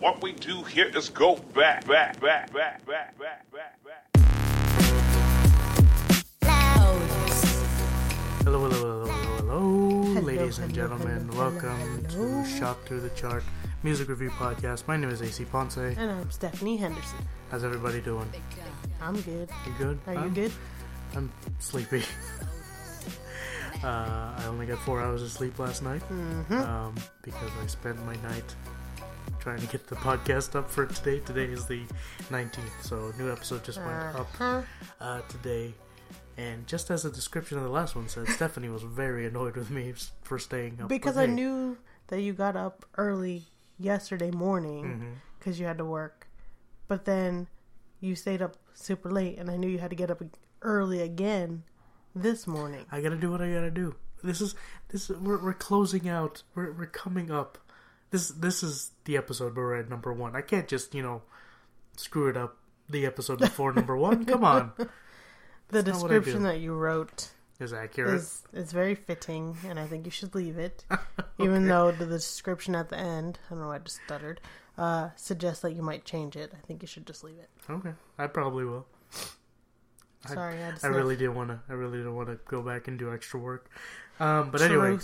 What we do here is go back, back, back, back, back, back, back, back. Hello, hello, hello, hello, hello, Hello, ladies and hello, gentlemen. hello, Welcome hello. to Shop Through the Chart Music Review Podcast. My name is AC Ponce. And I'm Stephanie Henderson. How's everybody doing? I'm good. You good? Are you I'm, good? I'm sleepy. uh, I only got four hours of sleep last night Mm-hmm. um, because I spent my night trying to get the podcast up for today. Today is the 19th, so a new episode just went up Uh-huh. uh, today. And just as the description of the last one said, Stephanie was very annoyed with me for staying up. Because I knew that you got up early yesterday morning because you had to work. But then you stayed up super late, and I knew you had to get up early again this morning. I gotta do what I gotta do. This is this. Is, we're we're closing out. We're we're coming up. This this is the episode where we're at number one. I can't just you know screw it up. The episode before number one. Come on, The not what I do. description that you wrote is accurate. is is very fitting, and I think you should leave it. Even though the description at the end, I don't know, why I just stuttered, uh, suggests that you might change it. I think you should just leave it. Okay, I probably will. Sorry, I, to I really didn't want to. I really didn't want to go back and do extra work. Um, but anyway,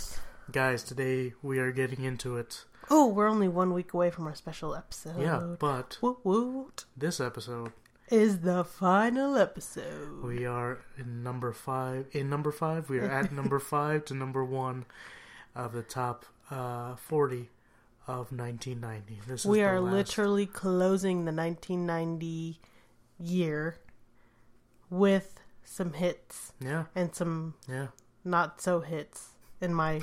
guys, today we are getting into it. Oh, we're only one week away from our special episode. Yeah, but Woot woot this episode is the final episode. We are in number five. In number five, we are at number five to number one of the top uh, forty of 1990. This is We are last- literally closing the 1990 year with some hits yeah, and some yeah. not so hits, in my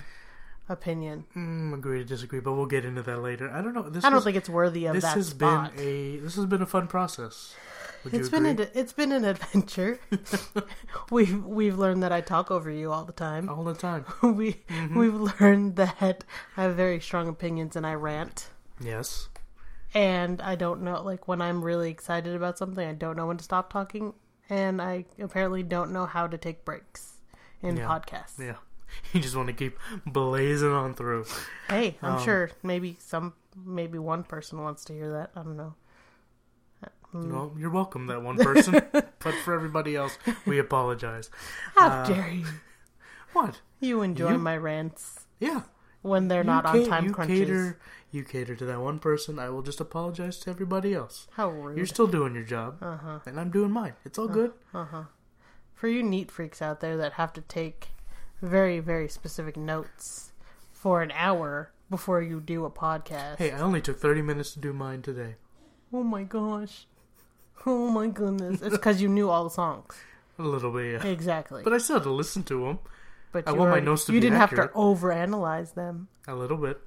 opinion. Mm, agree to disagree, but we'll get into that later. I don't know. This I don't was- think it's worthy of this that has spot. been a this has been a fun process. Would It's been an, it's been an adventure. we've we've learned that I talk over you all the time. all the time. we Mm-hmm. we've learned that I have very strong opinions and I rant. Yes. And I don't know like when I'm really excited about something, I don't know when to stop talking and I apparently don't know how to take breaks in Yeah. podcasts. Yeah. You just want to keep blazing on through. Hey, I'm Um, sure maybe some maybe one person wants to hear that. I don't know. Mm. Well, you're welcome, that one person. but for everybody else, we apologize. How Uh, dare you? What? You enjoy you- my rants Yeah. when they're You not ca- on time you crunches. Cater, you cater to that one person. I will just apologize to everybody else. How rude. You're still doing your job, uh huh. and I'm doing mine. It's all good. Uh huh. For you neat freaks out there that have to take very, very specific notes for an hour before you do a podcast. Hey, I only took 30 minutes to do mine today. Oh my gosh. Oh my goodness. It's because you knew all the songs. A little bit, yeah. Exactly. But I still had to listen to them. But I want my already- notes to You be You didn't have to overanalyze them. A little bit.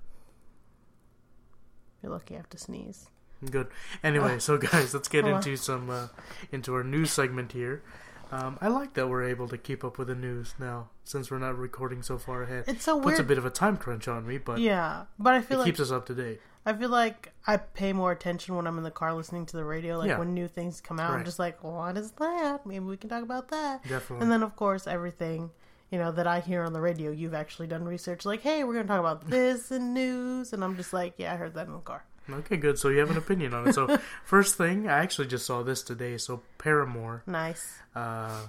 You're lucky I have to sneeze. Good. Anyway, so guys, let's get into some uh, into our news segment here. Um, I like that we're able to keep up with the news now, since we're not recording so far ahead. It's so Puts a bit of a time crunch on me, but yeah, but I it feel like keeps us up to date. I feel like I pay more attention when I'm in the car listening to the radio. Like Yeah. when new things come out, I'm just like, what is that? Maybe we can talk about that. Definitely. And then, of course, everything you know that I hear on the radio, you've actually done research. Like, hey, we're going to talk about this in news, and I'm just like, yeah, I heard that in the car. Okay, good. So you have an opinion on it. So first thing, I actually just saw this today. So Paramore, Nice. uh,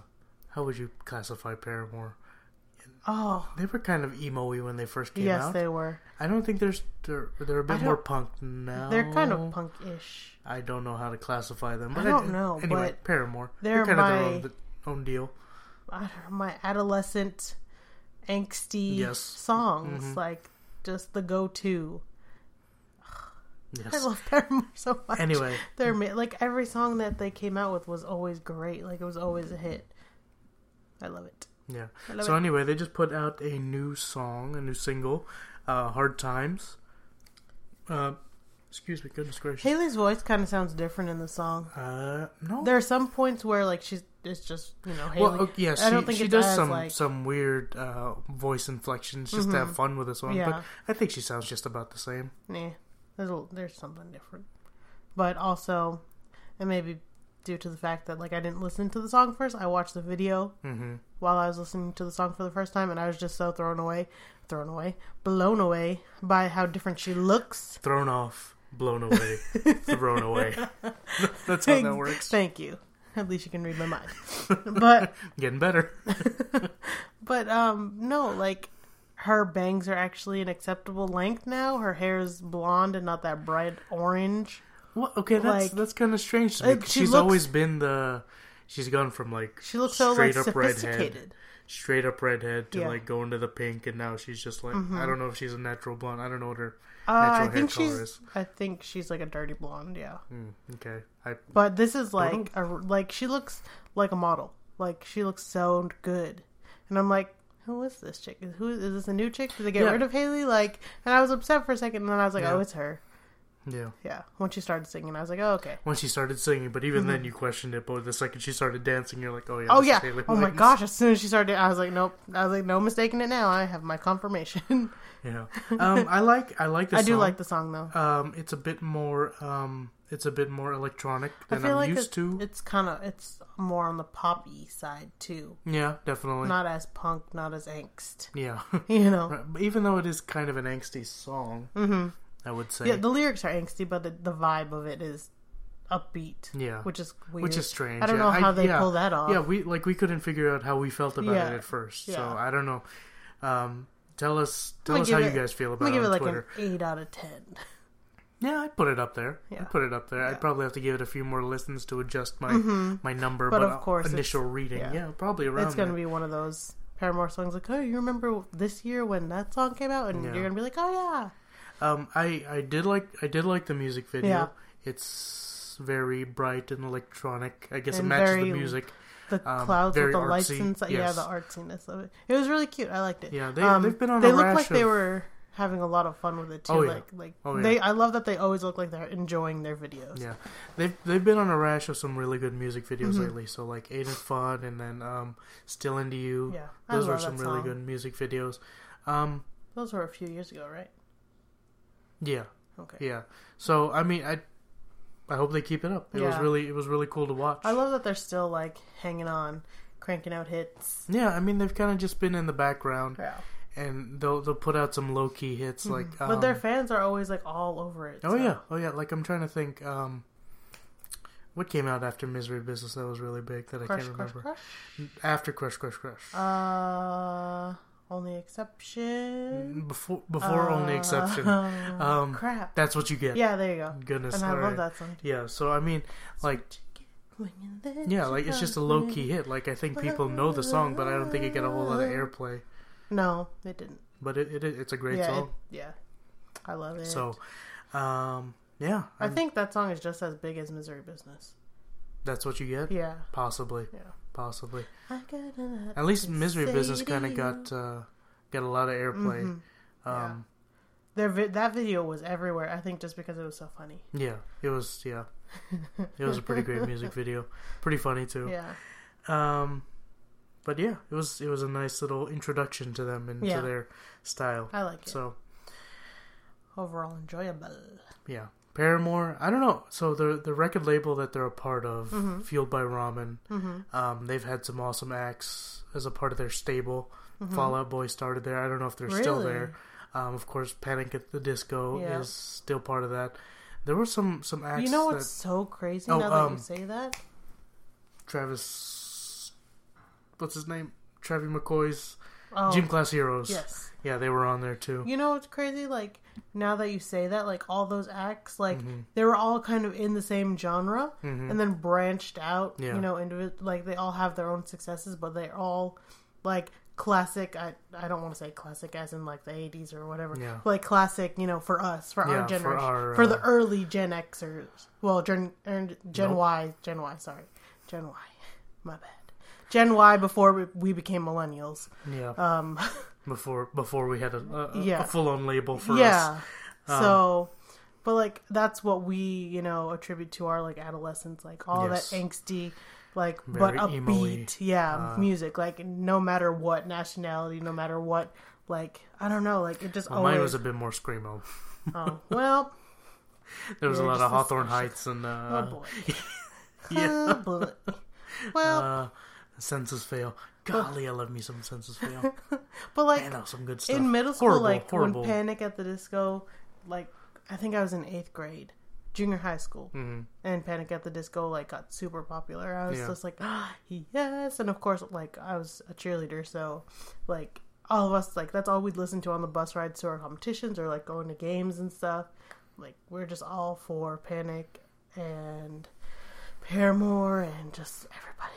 how would you classify Paramore? Oh, They were kind of emo-y when they first came yes, out. Yes, they were. I don't think there's they're, they're a I bit more punk now. They're kind of punk-ish. I don't know how to classify them. But I don't know, Anyway, but Paramore. they're kind of their my- own, own deal. I don't know, my adolescent, angsty Yes. songs, Mhm. like just the go-to. Yes. I love Paramore so much. Anyway, They're like every song that they came out with was always great. Like it was always a hit. I love it. yeah. Love So it. anyway, they just put out a new song, a new single, uh, "Hard Times." Uh, excuse me, goodness gracious. Haley's voice kind of sounds different in the song. Uh, no. There are some points where like she's it's just you know Haley. Well, okay, yeah, she, I don't think she does as, some like- some weird uh, voice inflections just to have fun with the song. Yeah. But I think she sounds just about the same. Nah, there's a, there's something different, but also, and maybe due to the fact that like I didn't listen to the song first, I watched the video hmm while I was listening to the song for the first time, and I was just so thrown away, thrown away, blown away by how different she looks. Thrown off. blown away, thrown away. That's how that works. Thank you. At least you can read my mind. But Getting better. but um no, like her bangs are actually an acceptable length now. Her hair is blonde and not that bright orange. Well, okay, that's Like- that's kind of strange. Like, she she's looks- always been the. She's gone from like She looks so like straight up redhead, sophisticated. straight up redhead to Yeah. Mm-hmm. like going to the pink, and now she's just like I don't know if she's a natural blonde. I don't know what her Uh, natural I hair think color she's is. I think she's like a dirty blonde, yeah. Mm, okay, I But this is like a, like she looks like a model. Like she looks so good, and I'm like, who is this chick? Is who is this a new chick? Did they get Yeah. rid of Haley? Like, and I was upset for a second, and then I was like, Yeah. oh, it's her. yeah. Yeah. When she started singing, I was like, oh, okay. When she started singing, but even then you questioned it. But the second she started dancing, you're like, oh yeah, Mm-hmm. Oh yeah. Oh my gosh! As soon as she started, I was like, nope. I was like, no mistaking it now. I have my confirmation. Yeah, um, I like I like the I song. do like the song though. Um, it's a bit more um, it's a bit more electronic I than feel I'm like used to. it's kind of it's more on the poppy side too. Yeah, definitely. Not as punk, not as angst. yeah, You know. Even though it is kind of an angsty song, hmm I would say. Yeah, the lyrics are angsty, but the, the vibe of it is upbeat. Yeah. which is weird. which is strange. I don't yeah. know how they yeah, pull that off. Yeah, we like we couldn't figure out how we felt about Yeah, it at first. So. I don't know. Um, tell us tell us how give you guys feel I'm about gonna it give it like Twitter. an eight out of ten. Yeah, I'd put it up there. Yeah. I'd put it up there. Yeah. I'd probably have to give it a few more listens to adjust my my number, But but, of course initial reading, yeah. yeah. probably around. It's gonna there. be one of those Paramore songs like, oh, you remember this year when that song came out, and you're gonna be like, oh yeah, Um, I I did like I did like the music video. It's very bright and electronic. I guess it matches very- the music. the Um, clouds with the lights artsy, inside. Yeah, the artsiness of it. It was really cute. I liked it. Yeah, they Um, they've been on they a look rash like they were having a lot of fun with it too. Oh, yeah. Like like Oh, yeah. they. I love that they always look like they're enjoying their videos. Yeah, they've they've been on a rash of some really good music videos Mhm. lately. So like Ain't It Fun and then um, Still Into You. Yeah, I those were love some really good music videos. Um, Those were a few years ago, right? yeah, Okay. yeah. So I mean, I I hope they keep it up. It was really it was really cool to watch. I love that they're still like hanging on, cranking out hits. yeah, I mean they've kind of just been in the background, Yeah. And they'll they'll put out some low key hits like. Um, Mm-hmm. but their fans are always like all over it. Oh so- yeah, oh yeah. Like I'm trying to think. Um, what came out after Misery Business that was really big that I can't crush, remember? crush. After Crush, Crush, Crush. Uh, only exception. before before only Uh, exception. Um, crap. that's what you get. Yeah, there you go. Goodness, And I love that song. Yeah, so I mean, like, When you let yeah, like it's just a low key hit. Like I think people know the song, but I don't think it got a whole lot of airplay. No, it didn't. But it, it it's a great yeah, song. It, yeah, I love it. So, um, yeah, I I'm- think that song is just as big as Misery Business. that's what you get. Yeah. Possibly, Yeah. possibly. I At least Misery Business kind of got uh, got a lot of airplay. Mhm. Yeah. Um, Their vi- that video was everywhere. I think just because it was so funny. yeah, it was yeah, it was a pretty great music video, pretty funny too. Yeah. Um, but yeah, it was it was a nice little introduction to them and Yeah. to their style. I like it. So Overall enjoyable. yeah, Paramore. I don't know. So the the record label that they're a part of, Mhm. Fueled by Ramen, Mm-hmm. um, they've had some awesome acts as a part of their stable. Mhm. Fallout Boy started there. I don't know if they're still there. Um, of course, Panic at the Disco Yeah. is still part of that. There were some some acts. You know that what's so crazy Oh, now that um, you say that? Travis, what's his name? Travis McCoy's Oh, Gym Class Heroes. yes. Yeah, they were on there too. You know what's crazy? Like now that you say that, like all those acts, like Mhm. they were all kind of in the same genre, Mhm. and then branched out. Yeah. You know, into it. like they all have their own successes, but they're all like classic. I I don't want to say classic as in like the eighties or whatever. Yeah. Like classic, you know, for us, for Yeah, our for generation, our, for the uh, early Gen Xers. Well, Gen er, Gen Nope. Y, Gen Y. Sorry, Gen Y. My bad. Gen Y before we, became millennials. Yeah, Um, before before we had a, a, Yeah. a full on label for us. yeah. Um, so, but like that's what we you know attribute to our like adolescence, like all Yes. that angsty, like Very but upbeat, yeah, uh, music. Like no matter what nationality, no matter what, like I don't know, like it just Well, always. mine was a bit more screamo. oh, well, There was a lot of Hawthorne Heights and oh uh, boy, yeah, Oh, boy. Well, uh, Senses Fail. Golly, I love me some Senses Fail. but like Man, some good stuff. in middle school, horrible, like horrible. when Panic at the Disco, like I think I was in eighth grade, junior high school, Mhm. and Panic at the Disco like got super popular. I was Yeah. just like, ah, yes, and of course, like I was a cheerleader, so like all of us like that's all we'd listen to on the bus rides to our competitions or like going to games and stuff. Like we're just all for Panic and Paramore and just everybody.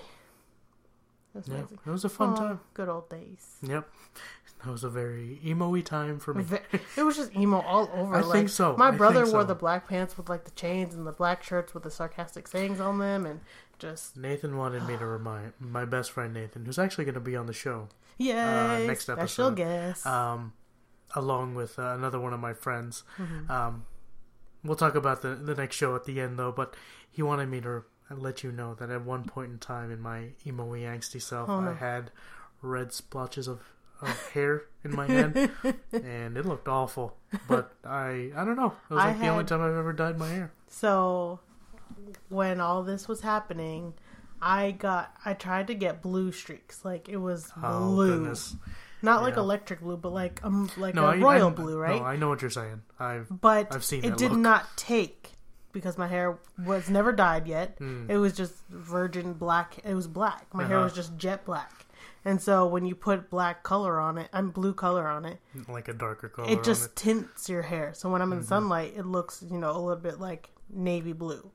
It was Yeah, it was a fun Aw, time. Good old days. Yep, that was a very emo-y time for me. It was just emo all over. I like, think so. My brother think wore so. the black pants with like the chains and the black shirts with the sarcastic sayings on them, and just Nathan wanted me to remind my best friend Nathan, who's actually going to be on the show, yay, next special episode, guest. um, along with uh, another one of my friends. Mm-hmm. Um, we'll talk about the the next show at the end though, but he wanted me to let you know that at one point in time in my emo-y angsty self, Oh, no. I had red splotches of, of hair in my head, and it looked awful. But I I don't know. It was I like the only time I've ever dyed my hair. So when all this was happening, I got I tried to get blue streaks, like it was Oh blue, goodness! not like electric blue, but like um like No, a I, royal I, blue, right? No, I know what you're saying. I've but I've seen it did look. not take because my hair was never dyed yet. Hmm. It was just virgin black. It was black. My hair Uh-huh. was just jet black. And so when you put black color on it, I'm blue color on it. like a darker color. It just it. Mm-hmm. tints your hair. So when I'm in sunlight, it looks you know a little bit like navy blue.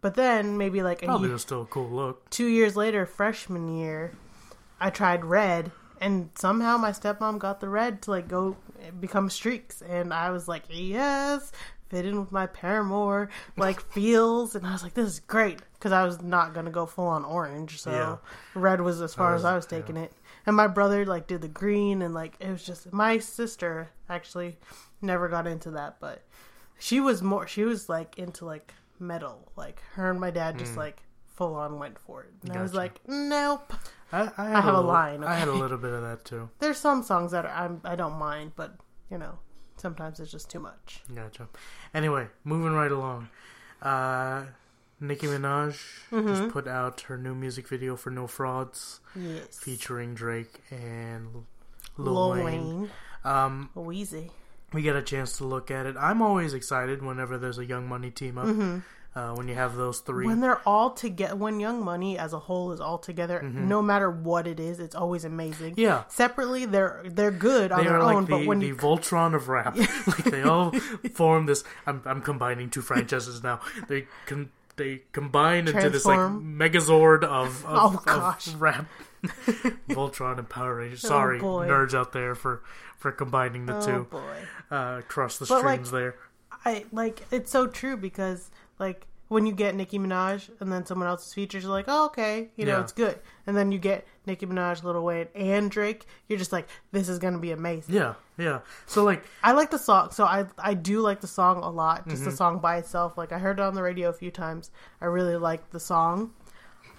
But then maybe like a probably year, still a cool look. two years later, freshman year, I tried red, and somehow my stepmom got the red to like go become streaks, and I was like, yes, fit in with my Paramore like feels, and I was like, this is great because I was not gonna go full on orange, so Yeah. red was as far was- as I was taking it. And my brother like did the green, and like it was just my sister actually never got into that, but she was more she was like into like metal, like her and my dad just hmm. like full on went for it. And I was. Like, nope. I, I, had have a little- line, I had a little bit of that too. There's some songs that are, I'm I don't mind, but you know sometimes it's just too much. Gotcha. Anyway, moving right along. Uh, Nicki Minaj Mm-hmm. just put out her new music video for No Frauds, Yes, featuring Drake and Lil, Lil Wayne. Wayne, Um, Wheezy. we get a chance to look at it. I'm always excited whenever there's a Young Money team up. Uh, when you have those three. Mm-hmm. When they're all together, when Young Money as a whole is all together, no matter what it is, it's always amazing. Mm-hmm. yeah. Separately, they're they're good on They their own, like but the, when the you Voltron of rap. like they all form this. I'm, I'm combining two franchises now. They can they combine into this like Megazord of, of, Oh, gosh. Oh, rap. Voltron and Power Rangers. Sorry, boy. nerds out there for for combining the oh two. boy, Uh, across the But, like, streams there. I like it's so true because like when you get Nicki Minaj and then someone else's features, you're like, oh, okay, you know, Yeah. it's good. And then you get Nicki Minaj, Lil Wayne, and Drake, you're just like, this is gonna be amazing. Yeah, yeah. So like, I like the song, so I I do like the song a lot. Just Mm-hmm. the song by itself, like I heard it on the radio a few times. I really liked the song.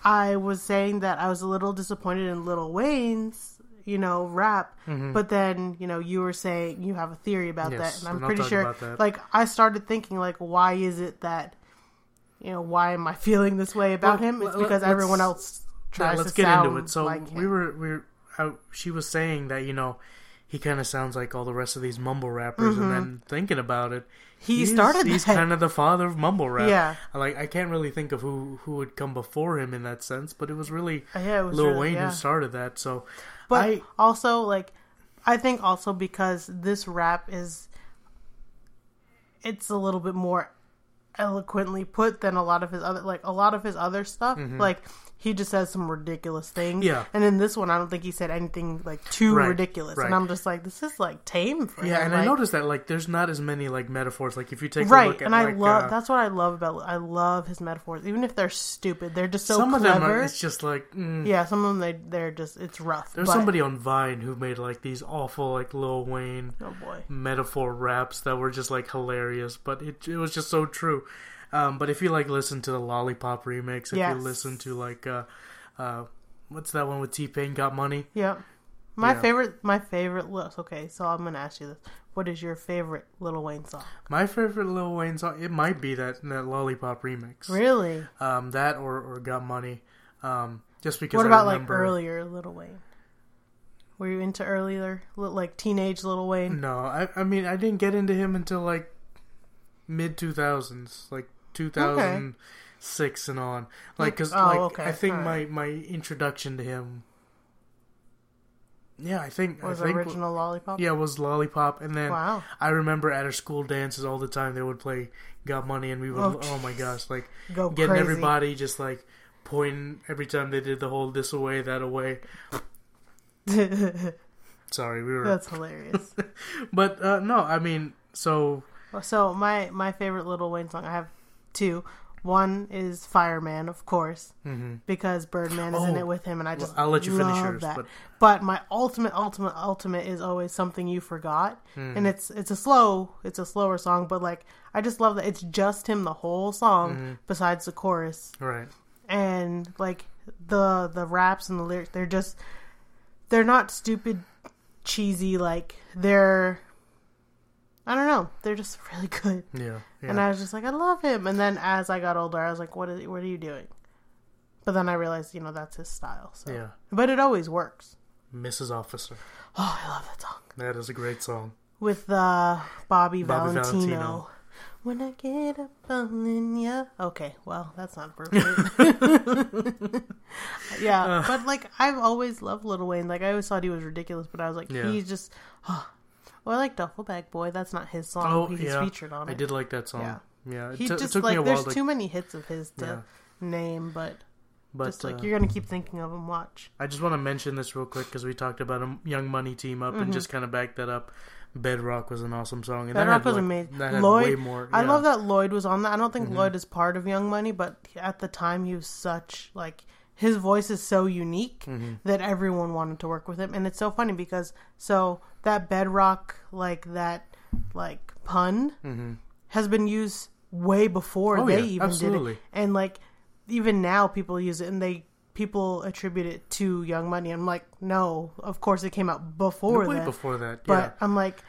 I was saying that I was a little disappointed in Lil Wayne's, you know, rap, but then you know you were saying you have a theory about Mm-hmm. Yes, that, and I'm and pretty sure. Like I started thinking, like, why is it that, you know, why am I feeling this way about Well, him? It's because everyone else tries let's to get into it. So like we were we were. I, she was saying that you know he kind of sounds like all the rest of these mumble rappers, and then thinking about it, Mm-hmm. He he's, started He's that. kind of the father of mumble rap. Yeah. like I can't really think of who who would come before him in that sense, but it was really Yeah, it was Lil really- Wayne yeah. who started that. So, But I also, like, I think also because this rap is, it's a little bit more eloquently put than a lot of his other, like a lot of his other stuff. Mm-hmm. Like he just says some ridiculous things. Yeah. And in this one, I don't think he said anything like too Right, ridiculous. right. And I'm just like, this is like tame for yeah, him. and like, I noticed that like there's not as many like metaphors. Like if you take a Right, look at and I like, love uh, that's what I love about I love his metaphors, even if they're stupid. They're just so some of clever. them are. It's just like mm, yeah, some of them they they're just it's rough. there's but- somebody on Vine who made like these awful like Lil Wayne Oh boy. metaphor raps that were just like hilarious, but it it was just so true. Um, but if you like listen to the Lollipop remix, if Yes. you listen to like uh, uh, what's that one with T Pain got money? Yep. My Yeah. favorite, my favorite. li- Okay, so I'm gonna ask you this: What is your favorite Little Wayne song? My favorite Little Wayne song it might be that that Lollipop remix. Really? Um, that or or got money. Um, just because What about like earlier Little Wayne? Were you into earlier, like teenage Little Wayne? No, I I mean I didn't get into him until like mid two thousands, like two thousand six and on. Like, cause Oh, like okay. I think my my introduction to him. Yeah, I think Was I think original Lollipop? yeah was Lollipop, and then Wow. I remember at our school dances all the time they would play "Got Money" and we would Oh, oh, my gosh like Go getting crazy. everybody just like pointing every time they did the whole this away that away. Sorry, we were That's hilarious. but uh, no, I mean so so my my favorite Little Wayne song, I have two. One is Fireman, of course, because Birdman is in Oh. it with him, and I just I'll let you finish yours, that. but- But my ultimate, ultimate, ultimate is always something you forgot, Hmm. and it's it's a slow, it's a slower song, but like I just love that it's just him the whole song, Hmm. besides the chorus, right. and like the the raps and the lyrics, they're just they're not stupid, cheesy, like they're I don't know, they're just really good. Yeah, yeah. And I was just like, I love him. And then as I got older, I was like, what is what are you doing? But then I realized, you know, that's his style. So. yeah. But it always works. Mrs. Officer. Oh, I love that song. That is a great song. With uh, Bobby, Bobby Valentino. Valentino. When I get up on ya. Okay, well, that's not appropriate. yeah, Uh. but like, I've always loved Little Wayne. Like, I always thought he was ridiculous, but I was like, Yeah. he's just. well, I like Duffel Bag Boy. That's not his song. Oh, he's yeah. featured on it. I did like that song. Yeah. Yeah. It, He t- just took like me a there's while to too many hits of his to Yeah. name, but, but just like uh, you're gonna keep thinking of him. Watch. I just want to mention this real quick because we talked about a Young Money team up Mm-hmm. and just kind of back that up. Bedrock was an awesome song. And Bedrock was like, amazing. Lloyd, more. I yeah. Mm-hmm. love that Lloyd was on that. I don't think Lloyd is part of Young Money, but at the time he was such like his voice is so unique Mm-hmm. that everyone wanted to work with him, and it's so funny because so that Bedrock like that like pun has been used way before Mm-hmm. Oh, they yeah, even absolutely. did it, and like even now people use it and they people attribute it to Young Money. I'm like, no, of course it came out before way that, before that. but yeah. I'm like.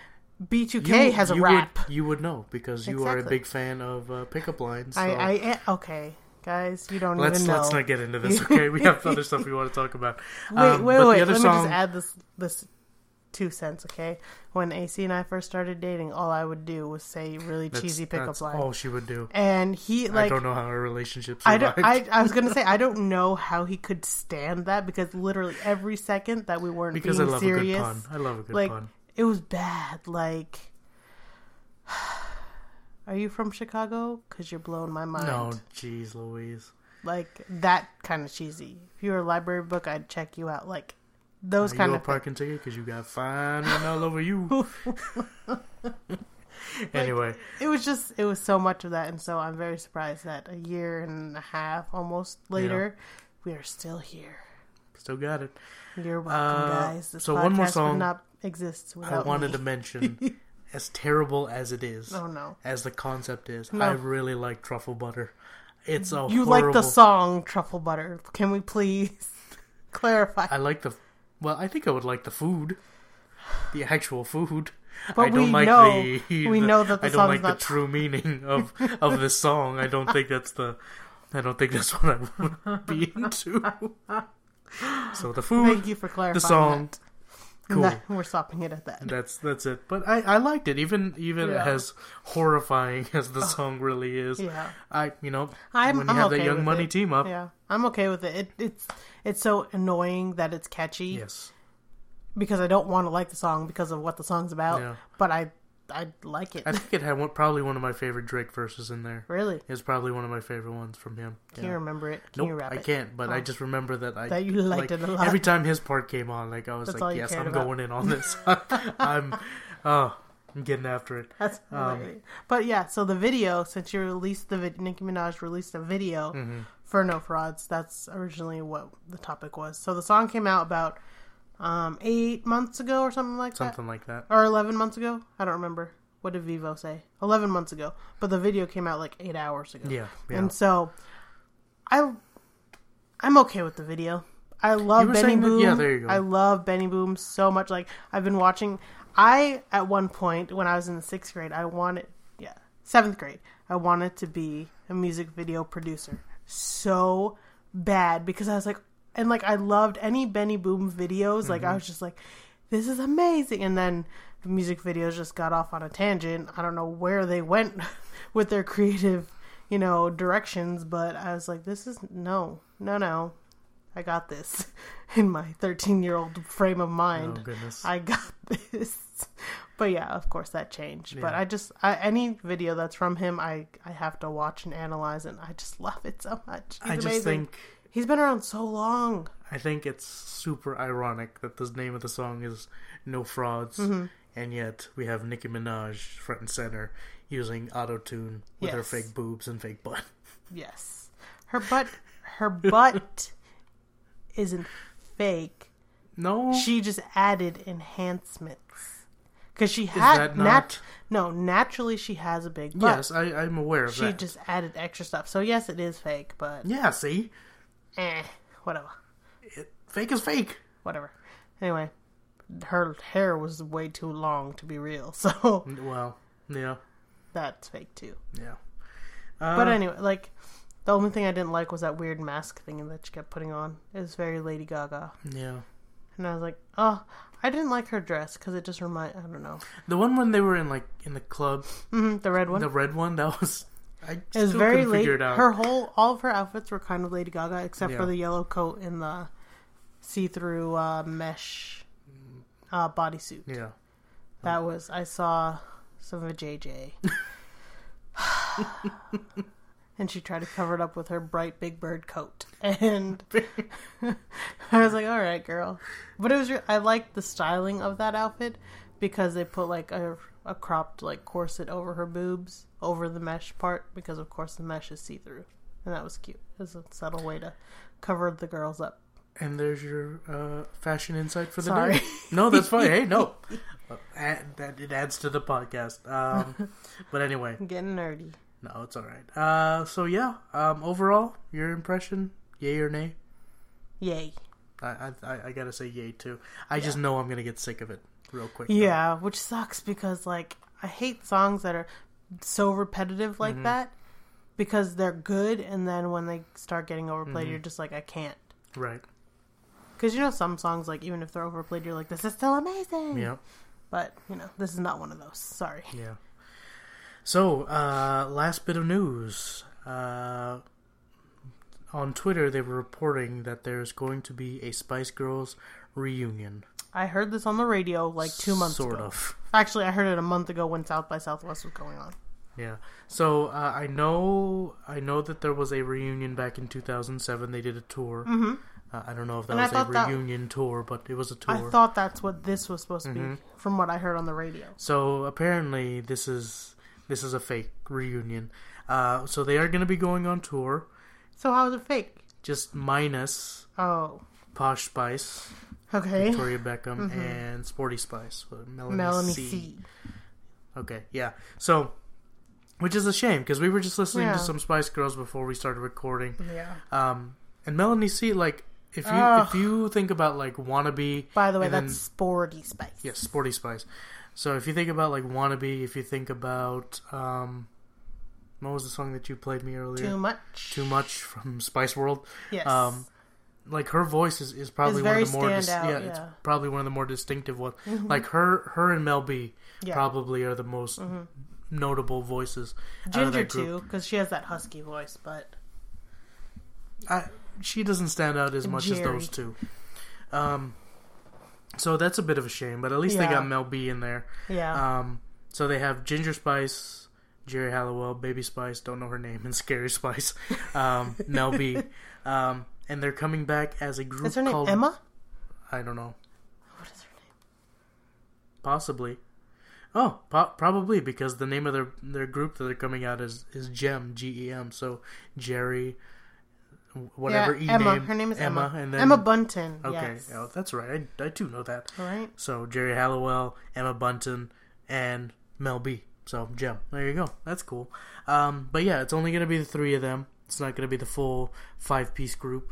B2K has a you rap. Would, you would know because you are a big fan of uh, pickup lines. So. I, I okay, guys, you don't let's even know. let's not get into this. Okay, we have other stuff we want to talk about. wait, Um, wait, wait. The other Let song, me just add this this two cents. Okay, when AC and I first started dating, all I would do was say really that's- cheesy pickup lines, all she would do. and he like I don't know how our relationship I, don't, I, I was gonna say I don't know how he could stand that because literally every second that we weren't because I being love serious, a good pun. I love a good like pun. it was bad. Like, are you from Chicago? Because you're blowing my mind. No, jeez, Louise. like that kind of cheesy. If you were a library book, I'd check you out. Like those Are kind you a of parking ticket because you got fine written all over you. anyway, it was just it was so much of that, and so I'm very surprised that a year and a half almost later, we are still here. still got it. You're welcome, Uh, guys. This so one more song would not exist I wanted me. to mention, as terrible as it is, Oh no, as the concept is, No. I really like truffle butter. It's a you horrible. like the song "Truffle Butter"? Can we please clarify? I like the. Well, I think I would like the food, the actual food. But I don't we like know- the. we the- know that the I don't like not- the true meaning of of this song. I don't think that's the. I don't think that's what I would be into. So the food, Thank you for clarifying. the song, that. Cool. That- we're stopping it at that. That's that's it. But I, I liked it, even even Yeah. as horrifying as the oh. song really is. Yeah. I you know I'm- when you I'm have okay that Young Money it. team up, Yeah, I'm okay with it. it. It's it's so annoying that it's catchy yes, because I don't want to like the song because of what the song's about. Yeah. But I I like it. I think it had one, probably one of my favorite Drake verses in there. really? It's probably one of my favorite ones from him. Can Yeah. you remember it? Can Nope, you rap I it? can't. But I Oh. just remember that I That you liked like, it a lot. Every time his part came on, like I was That's like, "Yes, I'm about. going in on this. I'm, oh, I'm getting after it." That's Um. But yeah, so the video, since you released the vid- Nicki Minaj released a video Mm-hmm. for No Frauds, that's originally what the topic was. So the song came out about um, eight months ago or something like that. Something like that. or 11 months ago. I don't remember. What did Vevo say? 11 months ago. But the video came out like 8 hours ago. Yeah, yeah. And so I I'm okay with the video. I love Benny saying that- Boom. yeah, there you go. I love Benny Boom so much. Like I've been watching I at one point when I was in the 6th grade, I wanted yeah, 7th grade. I wanted to be a music video producer so bad because I was like and like I loved any Benny Boom videos. Like Mm-hmm. I was just like this is amazing. And then the music videos just got off on a tangent. I don't know where they went with their creative, you know, directions, but I was like, this is no, no, no. I got this in my 13 year old frame of Oh mind. goodness. I got this. But yeah, of course that changed. But I just I, any video that's from him, I I have to watch and analyze, and I just love it so much. He's I just amazing. think he's been around so long. I think it's super ironic that the name of the song is No Frauds, Mm-hmm. and yet we have Nicki Minaj front and center using auto tune with her fake boobs and fake butt. Yes, her butt her butt isn't fake. No, She just added enhancements because she is had that nat- not? no naturally she has a big butt. yes, I, I'm aware of she that. just added extra stuff. So yes, it is fake, but Yeah, see, eh, whatever. it, fake is fake. whatever. Anyway, her hair was way too long to be real, so Well, yeah, that's fake too. yeah. Uh, But anyway, like the only thing I didn't like was that weird mask thing that she kept putting on. It was very Lady Gaga, yeah, and I was like, oh, I didn't like her dress because it just remind I don't know the one when they were in like in the club, hmm the red one. the red one, that was. I it was very late. figure it out. Her whole, all of her outfits were kind of Lady Gaga, except for the yellow coat and the see-through uh, mesh uh, bodysuit. yeah, That was I saw some of a JJ. and she tried to cover it up with her bright big bird coat. And I was like, "All right, girl." But it was re- I liked the styling of that outfit because they put like a a cropped like corset over her boobs, over the mesh part because of course the mesh is see-through. And that was cute. It was a subtle way to cover the girls up. And there's your uh, fashion insight for the Sorry. day. No, that's fine. hey, no, Uh, that it adds to the podcast. Um, but anyway, getting nerdy. no, it's all right. Uh, so yeah, um, overall, your impression, yay or nay? Yay. I I, I- I gotta say yay too. I just know I'm gonna get sick of it real quick. though. Yeah, which sucks because like I hate songs that are so repetitive like Mm-hmm. that because they're good and then when they start getting overplayed Mm-hmm. you're just like I can't. Right. Cuz you know some songs like even if they're overplayed you're like this is still amazing. Yeah. But, you know, this is not one of those. Sorry. Yeah. So, uh, last bit of news. Uh, on Twitter, they were reporting that there's going to be a Spice Girls reunion. I heard this on the radio like 2 months sort ago. of. Actually, I heard it a month ago when South by Southwest was going on. Yeah. So uh, I know I know that there was a reunion back in 2007. They did a tour. Mm-hmm. Uh, I don't know if that And was a thought that- reunion tour, but it was a tour. I thought that's what this was supposed to Mm-hmm. be from what I heard on the radio. So apparently this is this is a fake reunion. Uh, so they are going to be going on tour, So how is it fake? just minus Oh, Posh Spice, okay. Victoria Beckham, and Sporty Spice, Melanie, Mm-hmm. Melanie C. C. Okay, yeah. So, which is a shame because we were just listening Yeah. to some Spice Girls before we started recording. Yeah. Um, and Melanie C, like if you if you think about like wannabe, By the way, that's then- sporty spice. yes, Sporty Spice. So if you think about like wannabe, if you think about um, what was the song that you played me earlier? Too much. Too much from Spice World. Yes. Um, like her voice is, is probably one of the more dis- yeah, it's yeah. Mm-hmm. probably one of the more distinctive ones. Like her her and Mel B Yeah. Mm-hmm. probably are the most notable voices. Ginger too, because she has that husky voice. But I, she doesn't stand out as much as those two. Um, so that's a bit of a shame, but at least they got Mel B in there. yeah, Um, so they have Ginger Spice, Geri Halliwell, Baby Spice, don't know her name, and Scary Spice, um, Mel B, um, and they're coming back as a group is her name called Emma? I don't know, What is her name? possibly. Oh, po- probably because the name of their their group that they're coming out is is Gem G E M. So Geri, whatever yeah, E Emma. name, Her name is Emma. and then Emma Bunton. Okay, Yes. oh, that's right. I, I do know that. All right. So Geri Halliwell, Emma Bunton, and Mel B. So Gem. There you go. That's cool. Um, but yeah, it's only gonna be the three of them. It's not gonna be the full five piece group.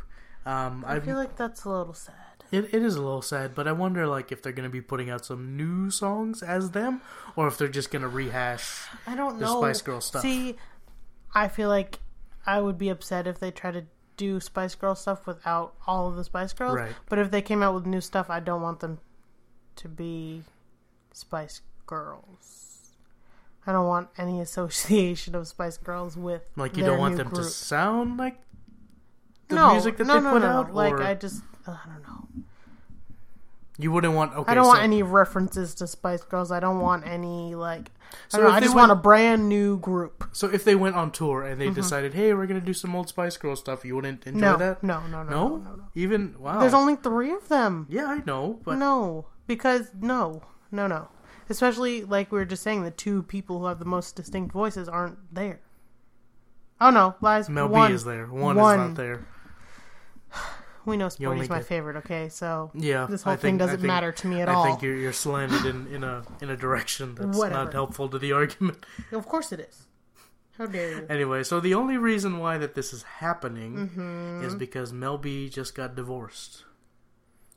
Um, I I feel like that's a little sad. it, it is a little sad, but I wonder like if they're gonna be putting out some new songs as them, or if they're just gonna rehash. I don't The know. Spice Girl stuff. See, I feel like I would be upset if they try to do Spice Girl stuff without all of the Spice Girls. Right. But if they came out with new stuff, I don't want them to be Spice Girls. I don't want any association of Spice Girls with Like you don't want them to sound like the no, music that no, they no, put no, out, Like or I just, I don't know. you wouldn't want. Okay, I don't so, want any references to Spice Girls. I don't want any like. So I, know, I just went- want a brand new group. So if they went on tour and they mm-hmm. decided, hey, we're gonna do some old Spice Girl stuff, you wouldn't enjoy No, that? no, no, no, no, no, no, no. Even wow. There's only three of them. yeah, I know, but No, because no, no, no. Especially like we were just saying, the two people who have the most distinct voices aren't there. Oh no, lies. Mel one, B is there. One, one. is not there. We know Sporty's my get- favorite. Okay, so Yeah, this whole I thing doesn't think- matter to me at I all. I think you're you're slanted in, in a in a direction that's Whatever. not helpful to the argument. Of course it is. How dare you? Anyway, so the only reason why that this is happening Mm-hmm. is because Mel B just got divorced,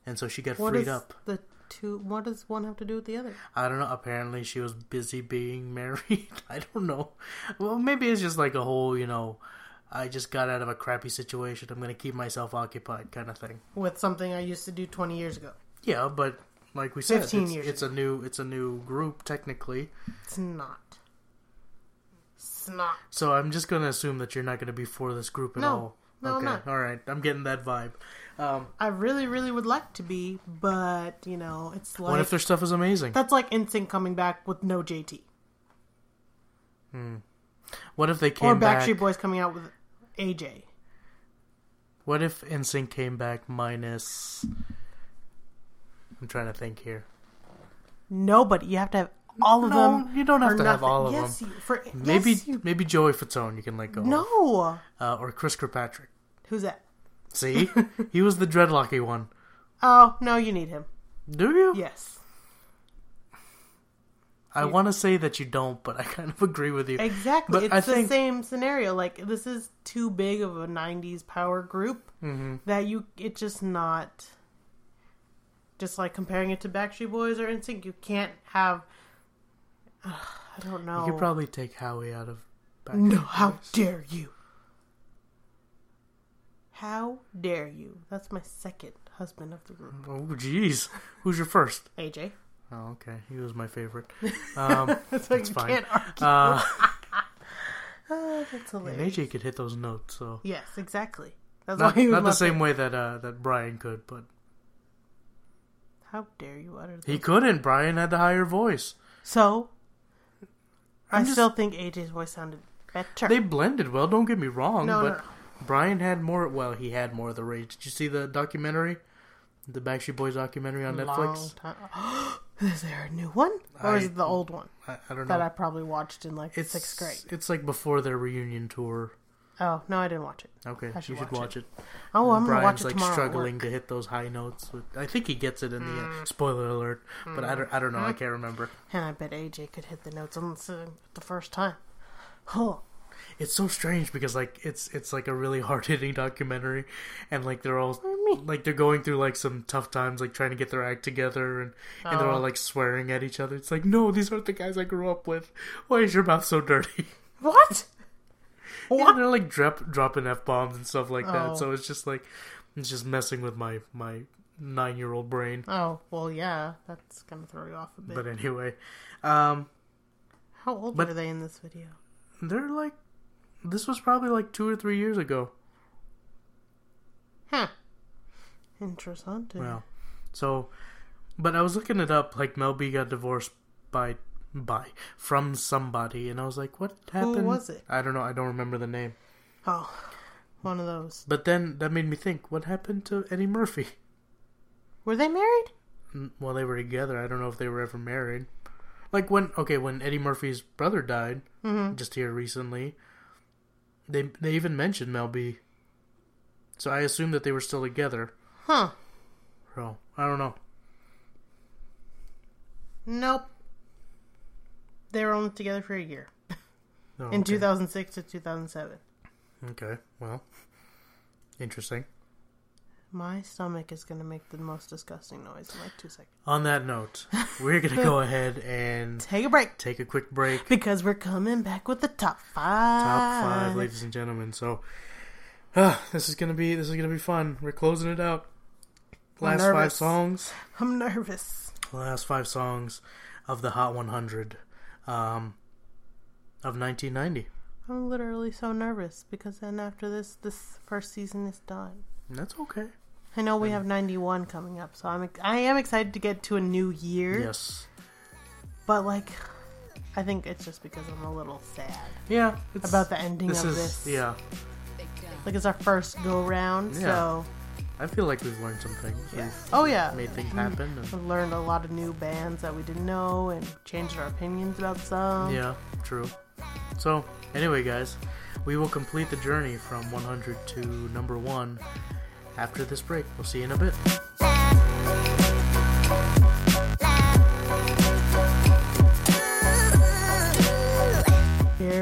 and so she got What freed up. the two? What does one have to do with the other? I don't know. Apparently, she was busy being married. I don't know. Well, maybe it's just like a whole, you know, I just got out of a crappy situation. I'm gonna keep myself occupied, kind of thing. With something I used to do 20 years ago. Yeah, but like we said, 15 it's, years it's a new it's a new group technically. It's not. It's not. So I'm just gonna assume that you're not gonna be for this group at No. all. No, I'm okay, not. all right. I'm getting that vibe. Um, I really, really would like to be, but you know, it's like what if their stuff is amazing? that's like NSYNC coming back with no JT, Hmm. What if they came? Or backstreet Boys coming out with AJ. What if NSYNC came back minus? I'm trying to think here. Nobody. You have to have all of No, them. you don't have to have nothing. all of yes, them. You, for Maybe yes, you, maybe Joey Fatone you can let go. no. uh, or Chris Kirkpatrick. Who's that? See, he was the dreadlocky one. Oh no, you need him. Do you? Yes, I want to say that you don't, but I kind of agree with you. exactly. But it's I the think- same scenario. Like this is too big of a '90s power group Mm-hmm. that you. It's just not. Just like comparing it to Backstreet Boys or NSYNC, you can't have. I don't know. You could probably take Howie out of. Backstreet No, how dare you? How dare you? That's my second husband of the group. Oh, jeez. Who's your first? AJ. Oh, okay. He was my favorite. Um, That's why That's you fine. can't argue. uh, Oh, that's and hilarious. AJ could hit those notes, so Yes, exactly. That's not, why you not the same way that uh, that Brian could, but How dare you utter that? he couldn't. Brian had the higher voice. So, i I'm just- still think AJ's voice sounded better. They blended well. Don't get me wrong, No, but no, no. Brian had more. Well, he had more of the rage. Did you see the documentary, the Backstreet Boys documentary on Long Netflix? time. is there a new one, or is it the old one I, I don't know that. I probably watched in like it's sixth grade? It's like before their reunion tour. Oh no, I didn't watch it. Okay, should you should watch watch it. Oh, I'm gonna Brian's watch it like tomorrow. struggling to hit those high notes. With, I think he gets it in the Mm. end. Spoiler alert, but I don't. I don't know. I can't remember. And I bet AJ could hit the notes on the, the first time. Huh. It's so strange because like it's it's like a really hard hitting documentary, and like they're all like they're going through like some tough times, like trying to get their act together, and and they're Oh. all like swearing at each other. It's like no, these aren't the guys I grew up with. Why is your mouth so dirty? What? Yeah, What? they're like drop, dropping f bombs and stuff like Oh. that. So it's just like it's just messing with my my nine year old brain. Oh, well, yeah, that's gonna throw you off a bit. But anyway, um, How old but- were they in this video? they're like this was probably like two or three years ago. Huh. Interesting. Well, so, but I was looking it up. Like Mel B got divorced by by from somebody, and I was like, what happened? Who was it? I don't know. I don't remember the name. Oh, one of those. But then that made me think, what happened to Eddie Murphy? Were they married? Well, they were together. I don't know if they were ever married. Like when okay, when Eddie Murphy's brother died, Mm-hmm. just here recently, they they even mentioned Mel B. So I assumed that they were still together. Huh. So I don't know. Nope. They were only together for a year. Oh, In okay. 2006 to 2007. Okay, well, interesting. My stomach is gonna make the most disgusting noise in like two seconds. On that note, we're gonna go ahead and Take a break. take a quick break. Because we're coming back with the top five. Top five, ladies and gentlemen. So, uh, this is gonna be this is gonna be fun. We're closing it out. Last five songs. I'm nervous. Last five songs. of the Hot 100 um, of 1990. I'm literally so nervous because then after this, this first season is done. That's okay. I know we have 91 coming up, so I'm I am excited to get to a new year. Yes. But like, I think it's just because I'm a little sad Yeah. It's, about the ending this of is this. yeah. Like it's our first go round, Yeah. so I feel like we've learned some things. yeah. We've Oh yeah. made things mm-hmm. happen. And, We've learned a lot of new bands that we didn't know and changed our opinions about some. yeah, true. So anyway, guys, we will complete the journey from 100 to number one after this break. We'll see you in a bit.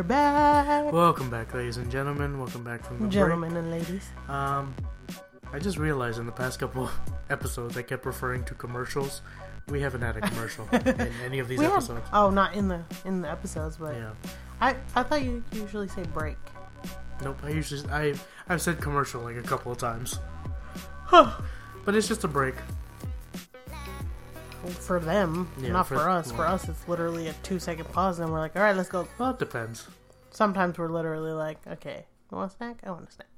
Back, Welcome back, ladies and gentlemen. Welcome back from the gentlemen and ladies. Um, I just realized in the past couple episodes I kept referring to commercials. We haven't had a commercial in any of these We have, episodes. oh, not in the in the episodes, but Yeah. I I thought you usually say break. Nope. I usually I I've said commercial like a couple of times, Huh. but it's just a break. For them, Yeah, not for- for, us. For us, it's literally a two second pause, and we're like, all right, let's go. Well, it depends. Sometimes we're literally like, okay, you want a snack? I want a snack.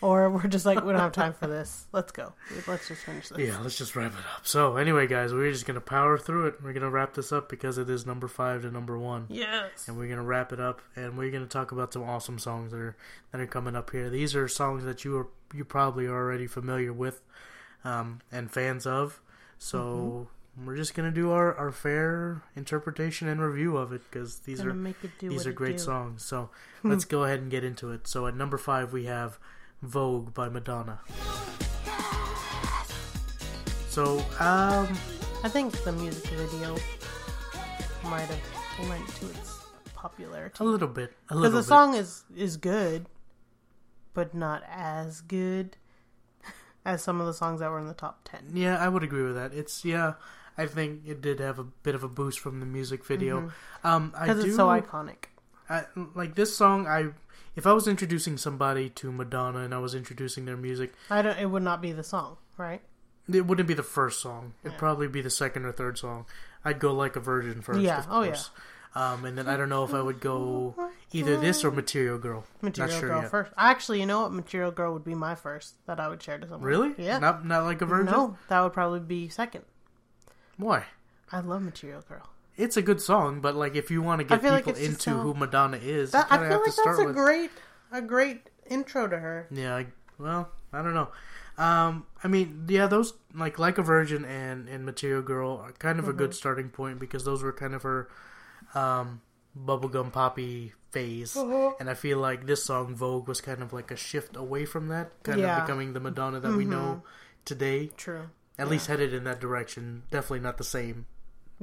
Or we're just like, we don't have time for this. Let's go. Let's just finish this. Yeah, let's just wrap it up. So, anyway, guys, we're just gonna power through it. We're gonna wrap this up because it is number five to number one, Yes. and we're gonna wrap it up. And we're gonna talk about some awesome songs that are that are coming up here. These are songs that you are you probably are already familiar with, um, and fans of. So. We're just gonna do our, our fair interpretation and review of it because these Gonna are make it do these are great do. songs. So let's go ahead and get into it. So at number five we have Vogue by Madonna. So um I think the music video might have lent to its popularity. a little bit, a Because the bit. song is is good, but not as good as some of the songs that were in the top ten. Yeah, I would agree with that. It's yeah, I think it did have a bit of a boost from the music video. Um, I Because do it's so iconic. I, like this song. I if I was introducing somebody to Madonna and I was introducing their music, I don't. It would not be the song, right? it wouldn't be the first song. It'd Yeah. probably be the second or third song. I'd go like a virgin first. Yeah, oh, yeah. Um, and then I don't know if I would go either this or Material Girl. Material sure Girl yet. first. Actually, you know what? Material Girl would be my first that I would share to someone. Really? Yeah. Not not like a virgin. no, that would probably be second. Why? I love Material Girl. It's a good song, but like if you want to get feel like people into who Madonna is, That, you I feel have like to start that's a with. great, a great intro to her. Yeah, I, well, I don't know. Um, I mean, yeah, those like like a virgin and and Material Girl are kind of a Mm-hmm. good starting point because those were kind of her um, bubblegum poppy phase, Uh-huh. and I feel like this song Vogue was kind of like a shift away from that, kind Yeah. Mm-hmm. of becoming the Madonna that we know today. True. At least headed in that direction. Definitely not the same,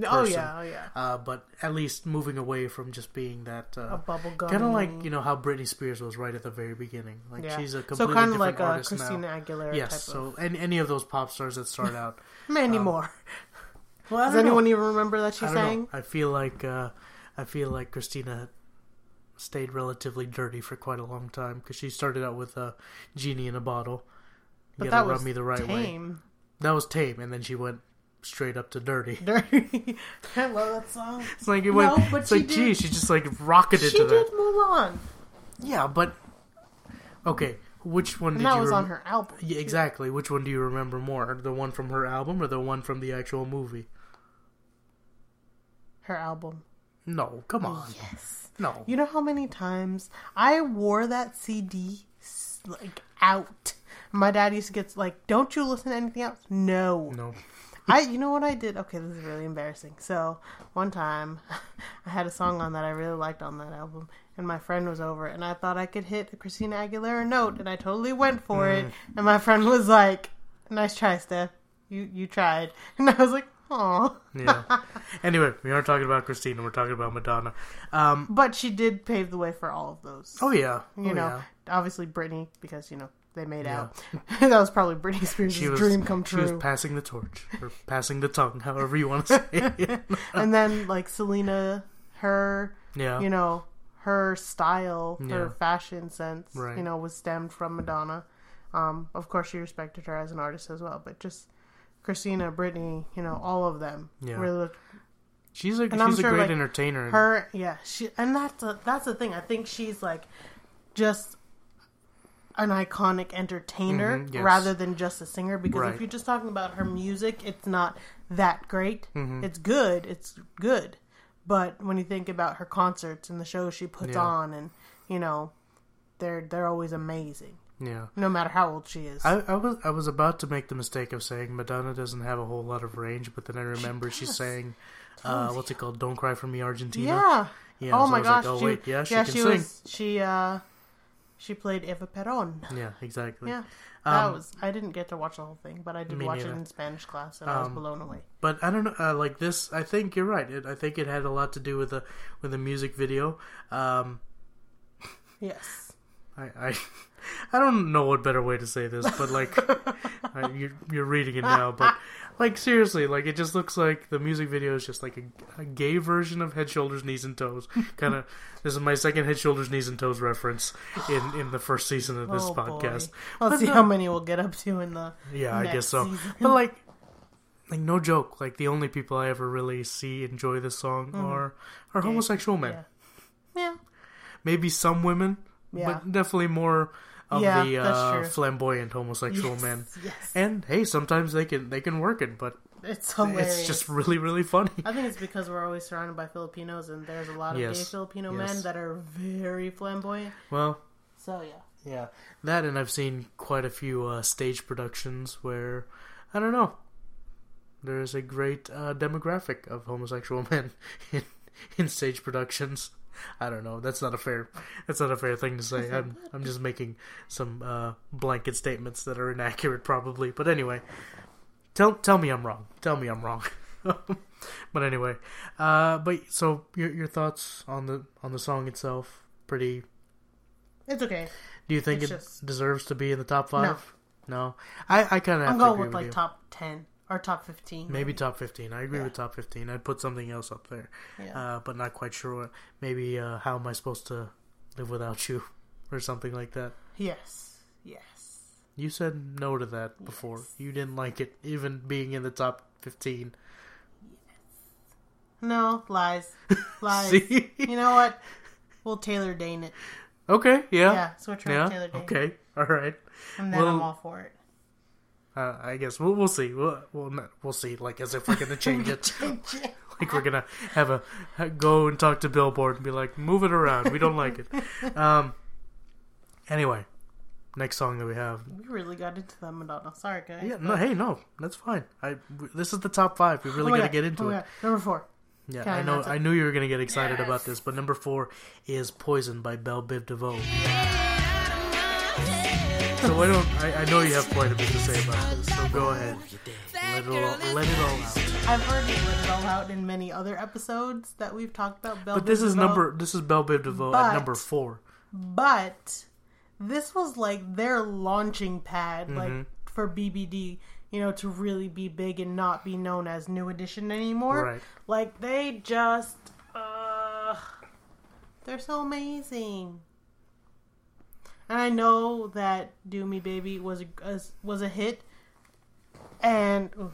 Oh Person. yeah, oh yeah. uh, but at least moving away from just being that. A Uh, bubblegum. Kind of like you know how Britney Spears was right at the very beginning. Like yeah. she's a so kind of like a Christina now. Aguilera Yes, type so of. any, any of those pop stars that start out. Many um, more. Well, Does don't know. anyone even remember that she I sang? know. I feel like uh, I feel like Christina stayed relatively dirty for quite a long time because she started out with a genie in a bottle. You But gotta that rub was me the right way. tame. That was tame, and then she went straight up to dirty. Dirty. I love that song. It's like it No, went. but it's she like, did- gee, she just like rocketed She to did that. move on. Yeah, but okay. Which one And did that you? was rem- on her album. Yeah, exactly. Which one do you remember more? The one from her album or the one from the actual movie? Her album. No, come on. Yes. No. You know how many times I wore that CD like out. My dad used to get like, "Don't you listen to anything else?" No. No. I you know what I did? Okay, this is really embarrassing. So one time I had a song on that I really liked on that album and my friend was over and I thought I could hit a Christina Aguilera note and I totally went for it and my friend was like, Nice try, Steph. You you tried. And I was like, Aw. Yeah. anyway, we aren't talking about Christina. We're talking about Madonna. Um. But she did pave the way for all of those. Oh yeah. you Oh, know, yeah. obviously Britney because, you know, they made Yeah. out. that was probably Britney Spears' She was dream come true. She was passing the torch or passing the tongue, however you want to say it. and then like Selena, her yeah. you know, her style, Yeah. her fashion sense, Right. you know, was stemmed from Madonna. Um, of course, she respected her as an artist as well, but just Christina, Britney, you know, all of them Yeah. really She's a And I'm she's a sure, great like, entertainer. Her, yeah, she, and that's a, that's the thing. I think she's like just an iconic entertainer Mhm, yes. rather than just a singer. Because Right. if you're just talking about her music, it's not that great. Mm-hmm. It's good. It's good. But when you think about her concerts and the shows she puts Yeah. on, and you know, they're they're always amazing, yeah. no matter how old she is. I, I was I was about to make the mistake of saying Madonna doesn't have a whole lot of range, but then I remember she's does. saying, uh, "What's it called? Don't cry for me, Argentina." yeah. Yeah, oh so my was like, gosh. oh she, wait, yeah, she yeah, can she sing. was. She uh, she played Eva Peron. Yeah, exactly. Yeah, that Um, was. I didn't get to watch the whole thing, but I did watch neither. it in Spanish class, and I was Um, blown away. But I don't know. Uh, like this, I think you're right. It, I think it had a lot to do with the with the music video. Um, Yes. I, I I don't know what better way to say this, but like you're you're reading it now, but like seriously, like it just looks like the music video is just like a, a gay version of Head, Shoulders, Knees, and Toes. Kind of. this is my second Head, Shoulders, Knees, and Toes reference in in the first season of this oh, podcast. Boy. Let's But see no- how many we'll get up to in the. Yeah, I guess so. season. But like, like no joke. Like the only people I ever really see enjoy this song are are homosexual men. Mm-hmm. Yeah. Yeah. Maybe some women, Yeah. but definitely more of Yeah, the uh, flamboyant homosexual Yes, men. Yes. And hey, sometimes they can they can work it, but it's hilarious. it's just really really funny. I think it's because we're always surrounded by Filipinos, and there's a lot of Yes. gay Filipino Yes. men that are very flamboyant. Well, So yeah. yeah, that and I've seen quite a few uh, stage productions where I don't know. There is a great uh, demographic of homosexual men in in stage productions. I don't know. That's not a fair. That's not a fair thing to say. I'm I'm just making some uh, blanket statements that are inaccurate, probably. But anyway, tell tell me I'm wrong. Tell me I'm wrong. but anyway, uh, but so your your thoughts on the on the song itself? Pretty. It's okay. Do you think It's it just- deserves to be in the top five? No, I I kind of I'm going with with like you. top ten or top fifteen. Maybe top fifteen. I agree Yeah. with top fifteen. I'd put something else up there. Yeah. uh, but not quite sure what. Maybe uh, how am I supposed to live without you, or something like that. yes. Yes. You said no to that before. Yes. You didn't like it, even being in the top fifteen. Yes. No lies. Lies. See? You know what? We'll Taylor Dayne it. Okay, yeah, Yeah, switch her yeah, to Taylor Dayne. okay, all right. And then I'm Well- all for it. Uh, I guess we'll we'll see. We'll we'll, not, we'll see. Like as if we're gonna change it. like we're gonna have a go and talk to Billboard and be like, move it around. We don't like it. Um. Anyway, next song that we have we really got into that Madonna. Sorry, guys. Yeah, no, hey, no, that's fine. I w- this is the top five. We really Oh got to God. get into Oh it. God. Number four. Yeah, Can I know. I knew you were gonna get excited about this, but number four is "Poison" by Bell Biv DeVoe. So why don't I? I know you have quite a bit to say about this. So go ahead, let it all, let it all out. I've already let it all out in many other episodes that we've talked about. Bell But this is number. This is Bell Biv DeVoe But- at number four. But this was like their launching pad, like Mm-hmm. for BBD, you know, to really be big and not be known as New Edition anymore. Right. Like they just, uh, they're so amazing. And I know that "Do Me Baby" was a, was a hit, and ooh,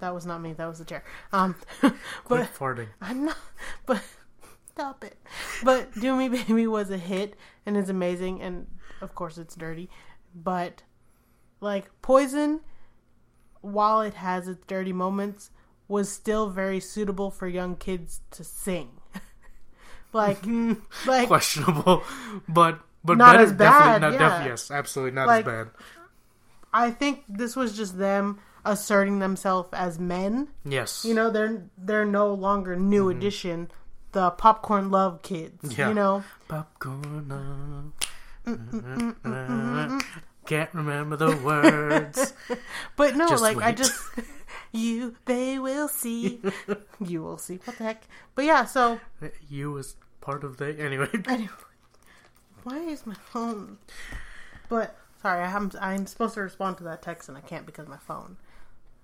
that was not me. That was the chair. Um, Quit but farting. I'm not, but stop it. But Do Me Baby was a hit and it's amazing, and of course it's dirty. But like Poison, while it has its dirty moments, was still very suitable for young kids to sing. like, like Questionable, but but Not better, as definitely bad, not. yeah. Def, yes, absolutely not Like- as bad. I think this was just them asserting themselves as men. Yes, You know, they're they're no longer New mm-hmm. Edition, the popcorn love kids. Mm-hmm. Yeah. You know. Popcorn. uh, Can't remember the words. But no, Just like I just you they will see. you will see. What the heck? But yeah, so you was part of the anyway. anyway, why is my phone? But sorry, I'm I'm supposed to respond to that text and I can't because my phone.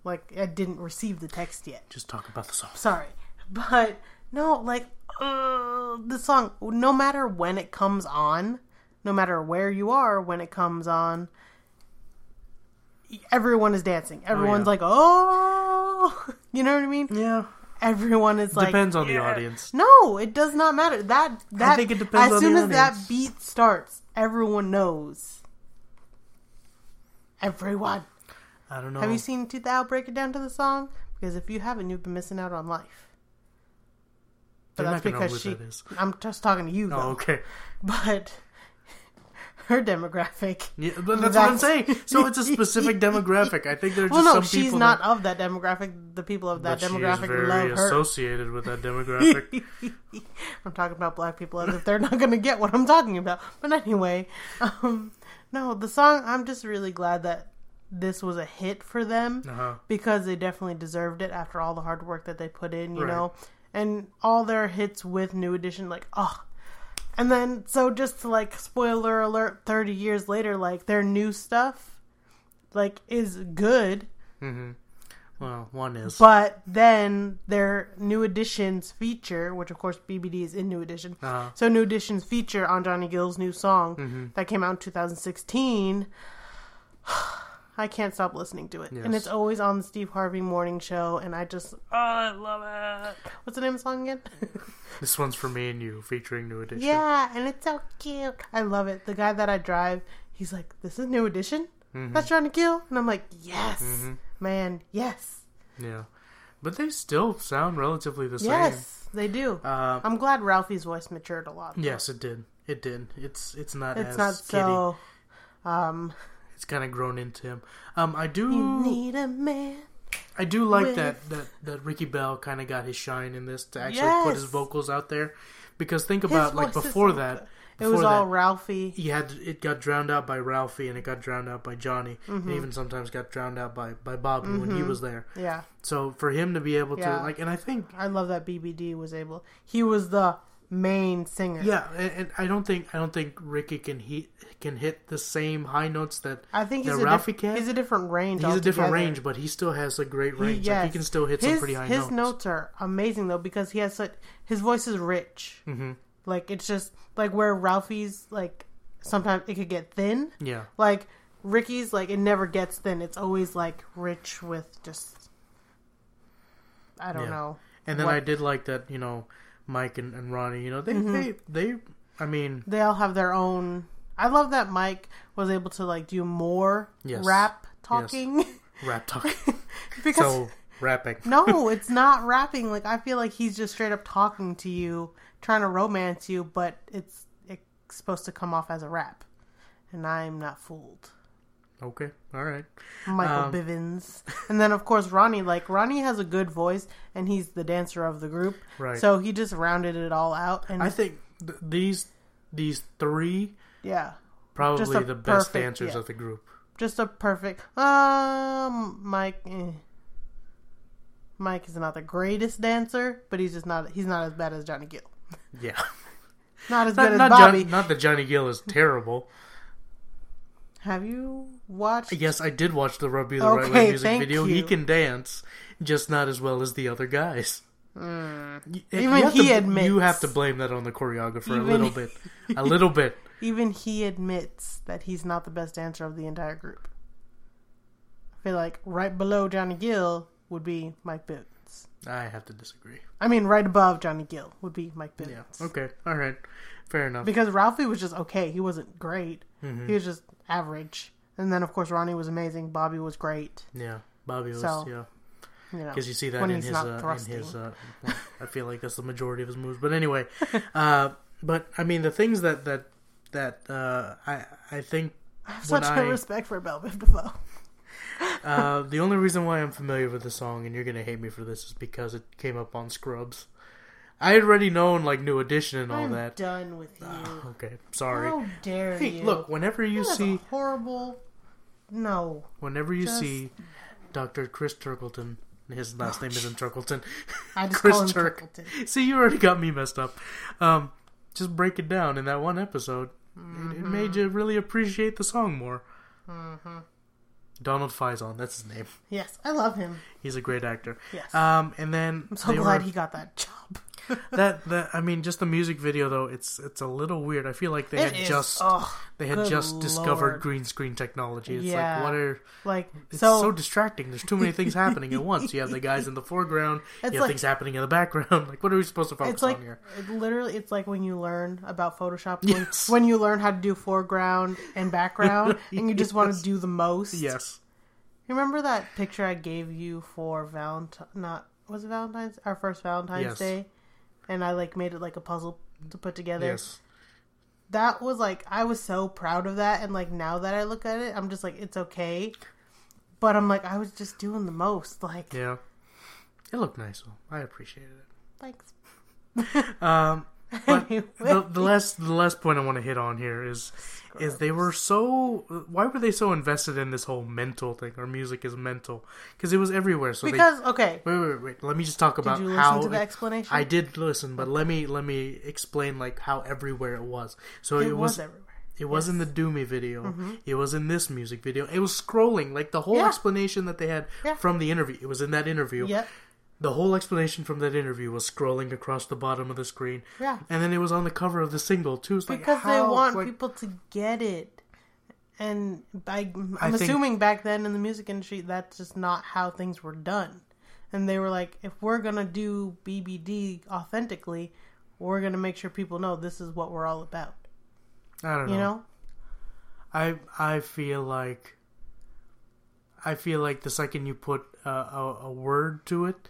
Like I didn't receive the text yet. Just talk about the song. Sorry, but no, like uh, the song. No matter when it comes on, no matter where you are when it comes on, everyone is dancing. Everyone's yeah. like, oh, you know what I mean? Yeah, everyone is like Depends on the "Yeah." audience. No, it does not matter. That that I think it depends as on soon the as that beat starts, everyone knows. Everyone. I don't know. Have you seen Tooth Owl break it down to the song? Because if you haven't, you've been missing out on life. But They're that's not gonna know because she. that is. I'm just talking to you, oh, though. Oh, okay. But her demographic. Yeah, but that's, what I'm saying. So it's a specific demographic. I think there's Well, just no, some she's people not that, of that demographic. The people of that but she is demographic very love her. associated with that demographic. I'm talking about black people as if they're not going to get what I'm talking about. But anyway, um, no, the song. I'm just really glad that this was a hit for them uh-huh. because they definitely deserved it after all the hard work that they put in. You Right. know, and all their hits with New Edition, like oh. And then, so just to like spoiler alert, 30 years later, like their new stuff, like is good. hmm Well, one is. But then their new editions feature, which of course BBD is in new edition. Uh-huh. So new editions feature on Johnny Gill's new song Mm-hmm. that came out in 2016. I can't stop listening to it, and it's always on the Steve Harvey Morning Show, and I just oh, I love it. What's the name of the song again? This one's for me and you, featuring New Edition. yeah, and it's so cute. I love it. The guy that I drive, he's like, "This is new edition. That's Johnny Gill," and I'm like, "Yes, man, yes, Yeah. But they still sound relatively the same. yes, they do." Uh, I'm glad Ralphie's voice matured a lot. yes, it did. It did. It's it's not It's as not so. Um, It's kind of grown into him. Um, I do. you need a man. I do like with- that, that that Ricky Bell kind of got his shine in this to actually put his vocals out there. Because think His about like before that, good. It before was all Ralphie. he had it got drowned out by Ralphie and it got drowned out by Johnny, Mm-hmm. and even sometimes got drowned out by by Bobby when he was there. Yeah, So for him to be able to Yeah. like, and I think I love that BBD was able. He was the main singer. yeah, and, and I don't think I don't think Ricky can he can hit the same high notes that I think he's that a Ralphie diff- can. he's a different range. He's a different range, but he still has a great He- range. Like he can still hit his, some pretty high notes. his notes. are amazing though because he has such his voice is rich. hmm Like it's just like where Ralphie's like sometimes it could get thin. Yeah, Like Ricky's like it never gets thin. It's always like rich with just I don't Yeah. know. and then What- I did like that. You know, Mike and, and Ronnie. You know, they Mm-hmm. they they. I mean, They all have their own. I love that Mike was able to like do more Yes. rap talking rap talking. because so rapping. no, it's not rapping. Like I feel like he's just straight up talking to you, trying to romance you, but it's it's supposed to come off as a rap, and I'm not fooled. Okay, all right. Michael Um, Bivins, and then of course Ronnie. Like Ronnie has a good voice, and he's the dancer of the group, Right. so he just rounded it all out. And I think th- these these three yeah, probably the best perfect- dancers yeah. of the group. just a perfect. Um, Mike. Eh. Mike is not the greatest dancer, but he's just not. He's not as bad as Johnny Gill. Yeah, Not as not good as not, Bobby. John, not that Johnny Gill is terrible. Have you watched? Yes, I did watch the Rub You the Right Way music video. He can dance, just not as well as the other guys. You- Hmm. Even have he to, admits- you have to blame that on the choreographer a Even- little bit, a little bit. Even he admits that he's not the best dancer of the entire group. I feel like right below Johnny Gill would be Mike Bivins. I have to disagree. I mean, right above Johnny Gill would be Mike Bivins. Yeah. Okay. All right. Fair enough. Because Ralphie was just okay. He wasn't great. Mm-hmm. He was just average. And then, of course, Ronnie was amazing. Bobby was great. yeah. Bobby was So, yeah. You know, Because you see that in he's his, uh, in his uh, I feel like that's the majority of his moves. But anyway, uh, but I mean the things that that that uh, I I think I have such I- a respect for Biv DeVoe. uh, the only reason why I'm familiar with the song and you're gonna hate me for this is because it came up on Scrubs. I had already known like New Edition and all I'm that. done with you. Okay, sorry. How dare Hey, you? look, whenever you That see a horrible. No. whenever you just- see Dr. Chris Turkleton, his last name isn't Turkleton. I just Chris call him Turk. Turkleton. See, you already got me messed up. Um, just break it down in that one episode. It, it made you really appreciate the song more. Mm-hmm. Donald Faison, that's his name. Yes, I love him. He's a great actor. Yes. Um, and then I'm so glad were- he got that job. that that I mean, just the music video though, it's it's a little weird. I feel like they It had is- just oh, they had just discovered green screen technology. It's Yeah. like what are like it's so, so, distracting. There's too many things happening at once. You have the guys in the foreground. It's you have like- things happening in the background. Like, what are we supposed to focus it's like on here? it literally it's like when you learn about Photoshop when, Yes. when you learn how to do foreground and background and you just want to do the most. Yes. Remember that picture I gave you for Valentine? Not was it Valentine's? Our first Valentine's Yes. Day, and I like made it like a puzzle to put together. Yes. That was like I was so proud of that, and like now that I look at it, I'm just like it's okay. But I'm like I was just doing the most. Like Yeah. It looked nice though. I appreciated it. thanks. Um, Anyway. the, the last the last point I want to hit on here is is they were so why were they so invested in this whole mental thing or music is mental because it was everywhere so Because okay, they wait wait wait let me just talk did about you listen how to the explanation? I did listen but let me let me explain like how everywhere it was so It, it, was, was everywhere. it was in the Do Me video. Mm-hmm. It was in this music video. It was scrolling like the whole Yeah. explanation that they had Yeah. from the interview. It was in that interview. Yep. The whole explanation from that interview was scrolling across the bottom of the screen. Yeah. And then it was on the cover of the single too. It's like, because they want like- people to get it. And I, I'm I think- assuming back then in the music industry, that's just not how things were done. And they were like, if we're gonna do BBD authentically, we're gonna make sure people know this is what we're all about. I don't know. You know? I I feel like I feel like the second you put a, a, a word to it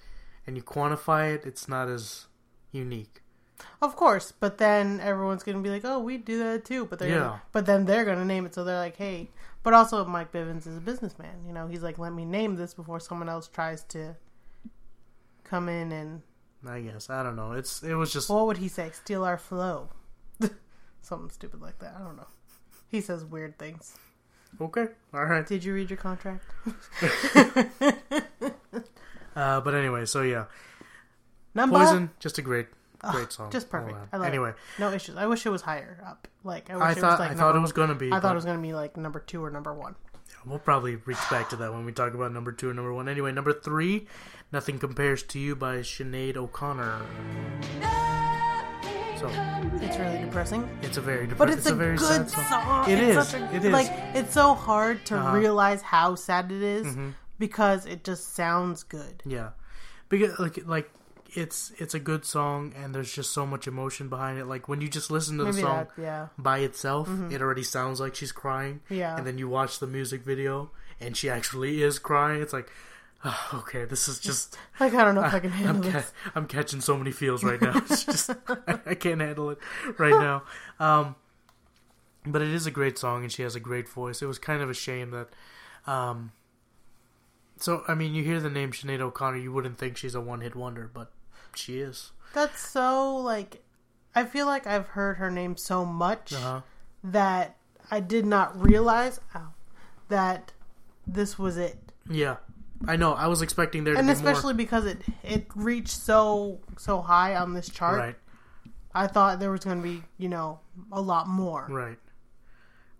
and you quantify it, it's not as unique. Of course, but then everyone's gonna be like, "Oh, we do that too." But they're Yeah. gonna, but then they're gonna name it, so they're like, "Hey." But also, Mike Bivins is a businessman. You know, he's like, "Let me name this before someone else tries to come in and I guess I don't know. It's it was just what would he say? Steal our flow." Something stupid like that. I don't know. He says weird things. okay. All right. Did you read your contract? Uh, but anyway, so yeah, Number Poison, just a great, great song. just perfect. I love it. anyway, no issues. I wish it was higher up. Like I wish I it thought was like I thought it was gonna be. I thought it was gonna be like number two or number one. We'll probably reach back to that when we talk about number two and number one. Anyway, number three, "Nothing Compares to You" by Sinead O'Connor. So It's really depressing. it's a very, But depressing, it's, a, very good sad song. It it's is. Such a, It is. Like it's so hard to Uh-huh. realize how sad it is Mhm. Because it just sounds good. Yeah, because like like it's it's a good song and there's just so much emotion behind it. Like when you just listen to the Maybe song that, yeah, by itself, it already sounds like she's crying. yeah. And then you watch the music video and she actually is crying. It's like, oh, okay, this is just. like I don't know if I can handle I'm, this. I'm catching so many feels right now. It's just I, I can't handle it right now. Um, but it is a great song, and she has a great voice. It was kind of a shame that. Um, so I mean, you hear the name Sinead O'Connor, you wouldn't think she's a one-hit wonder, but she is. That's so like. I feel like I've heard her name so much Uh huh. that I did not realize ow, that this was it. Yeah, I know. I was expecting there to and be especially because it it reached so so high on this chart. Right. I thought there was going to be you know a lot more. Right.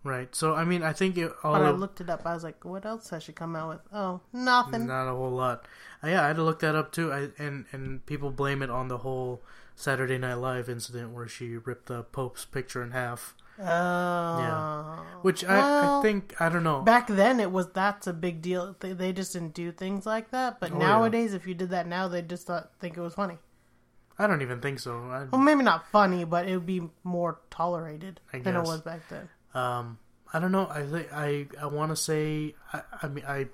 Right. So I mean, I think it, all But I looked it up. I was like, what else has she come out with? Oh, nothing. Not a whole lot. Uh, yeah, I had to look that up too. I, and and people blame it on the whole Saturday Night Live incident where she ripped the Pope's picture in half. Oh, Yeah. Which I, Well, I think I don't know. back then it was that's a big deal. They, they just didn't do things like that. But Oh, yeah. nowadays, if you did that now, they just thought think it was funny. I don't even think so. I, Well, maybe not funny, but it would be more tolerated I than it was back then. Um, I don't know. I think I I want to say. I, I mean I.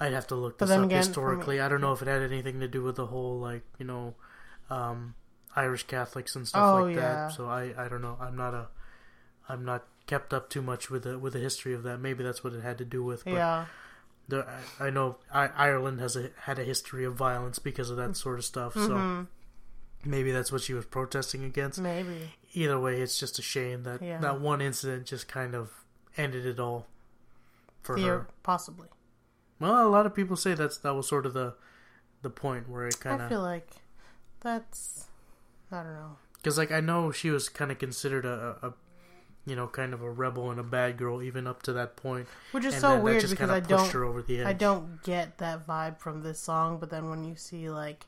I'd have to look this up again, historically. I don't know if it had anything to do with the whole like you know, um, Irish Catholics and stuff Oh, like yeah. that. So I I don't know. I'm not a I'm not kept up too much with the with the history of that. Maybe that's what it had to do with. But Yeah, the, I, I know I, Ireland has a had a history of violence because of that sort of stuff. So Mhm. Maybe that's what she was protesting against. maybe. Either way, it's just a shame that Yeah. that one incident just kind of ended it all for Fear, her. possibly. Well, a lot of people say that's that was sort of the the point where it kind of. I feel like that's. I don't know. because like I know she was kind of considered a, a, you know kind of a rebel and a bad girl even up to that point. Which is and so that weird just because I pushed don't. her over the edge. I don't get that vibe from this song, but then when you see like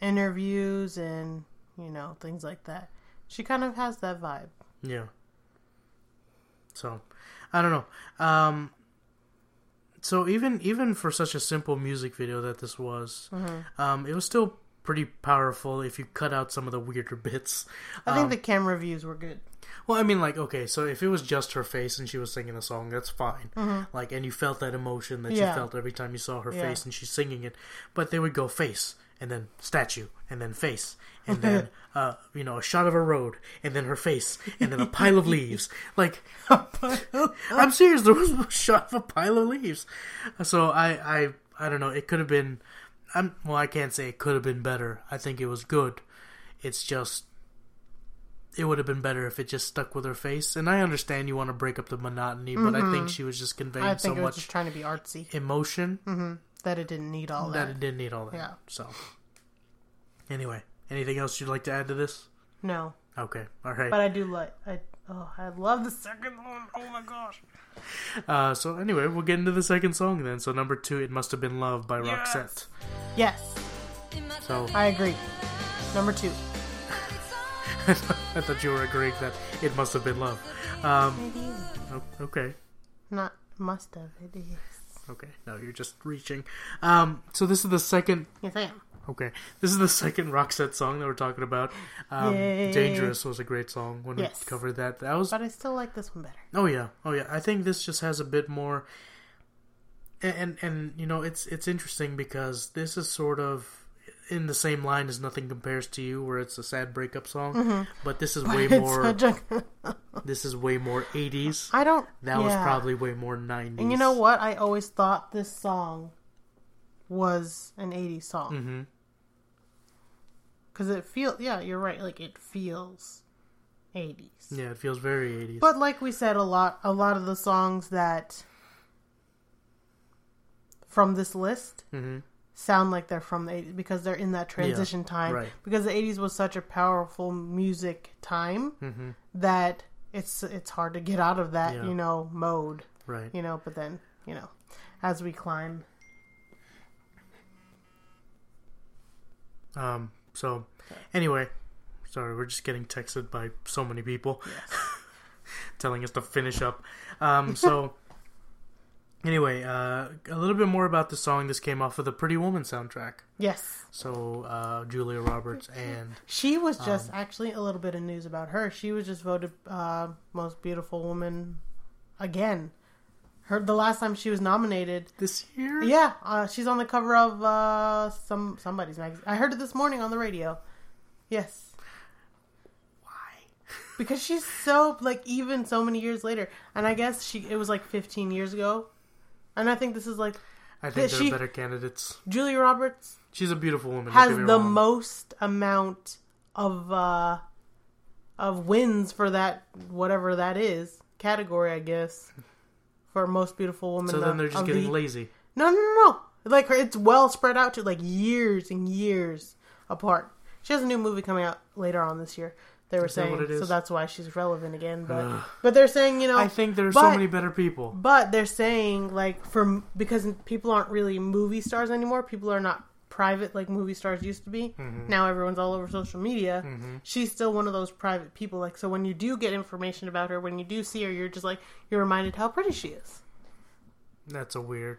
interviews and you know things like that. She kind of has that vibe. Yeah. So, I don't know. Um, so even even for such a simple music video that this was, Mm-hmm. um, it was still pretty powerful if you cut out some of the weirder bits. I think Um, the camera views were good. Well, I mean, like, okay, so if it was just her face and she was singing a song, that's fine. Mm-hmm. Like, and you felt that emotion that Yeah. you felt every time you saw her Yeah. face and she's singing it. But they would go face and then statue and then face and then, uh, you know, a shot of a road and then her face and then a pile of leaves. Like, I'm serious. There was a shot of a pile of leaves. So I, I, I don't know. It could have been. I'm well. I can't say it could have been better. I think it was good. It's just it would have been better if it just stuck with her face. And I understand you want to break up the monotony, but I think she was just conveying Mm-hmm. So it was much trying to be artsy. emotion That it didn't need all that that. it didn't need all that. Yeah. So anyway, anything else you'd like to add to this? No, Okay, all right. but I do like. I oh, I love the second one. Oh my gosh. Uh, so anyway, we'll get into the second song then. So number two, "It Must Have Been Love" by Roxette. Yes, So I agree. Number two. I thought you were agreeing that it must have been love. Um, It is. o- okay, Not must have. It is. Okay. No, you're just reaching. Um, so this is the second. Yes, I am. Okay, this is the second Roxette song that we're talking about. Um, Yay. "Dangerous" was a great song when Yes. we covered that. That was But I still like this one better. Oh yeah, oh yeah. I think this just has a bit more, and and, and you know it's it's interesting because this is sort of in the same line as "Nothing Compares to You," where it's a sad breakup song, but this is way more. a- This is way more '80s. I don't. That was probably way more '90s. And you know what? I always thought this song was an 80s song. Mm-hmm. Because it feels, yeah, you're right. Like, it feels 80s. Yeah, it feels very '80s. But like we said, a lot, a lot of the songs that from this list Mhm. Sound like they're from the 80s because they're in that transition time. right. Because the 80s was such a powerful music time Mhm. that it's it's hard to get out of that, Yeah. you know, mode. right. you know but then you know as we climb Um. So, anyway, sorry, we're just getting texted by so many people telling us to finish up. Um. So, anyway, uh, a little bit more about the song. This came off of the Pretty Woman soundtrack. yes So, uh, Julia Roberts and she was Um, just actually a little bit of news about her she was just voted uh, most beautiful woman again her the last time she was nominated this year. yeah uh, she's on the cover of uh, some somebody's magazine i heard it this morning on the radio yes Why? because she's so like even so many years later and i guess she it was like 15 years ago and i think this is like I think there she- are better candidates. julia roberts She's a beautiful woman. has the wrong. most amount of uh of wins for that whatever that is category i guess for most beautiful woman So then they're just getting the- lazy. no no no no like it's well spread out to like years and years apart she has a new movie coming out later on this year they were Is that saying what it so that's why she's relevant again but but they're saying you know I think there are so many better people. but they're saying like for because people aren't really movie stars anymore. People are not private like movie stars used to be. Mm-hmm. Now everyone's all over social media. She's still one of those private people. Like so, when you do get information about her, when you do see her, you're just like you're reminded how pretty she is. That's a weird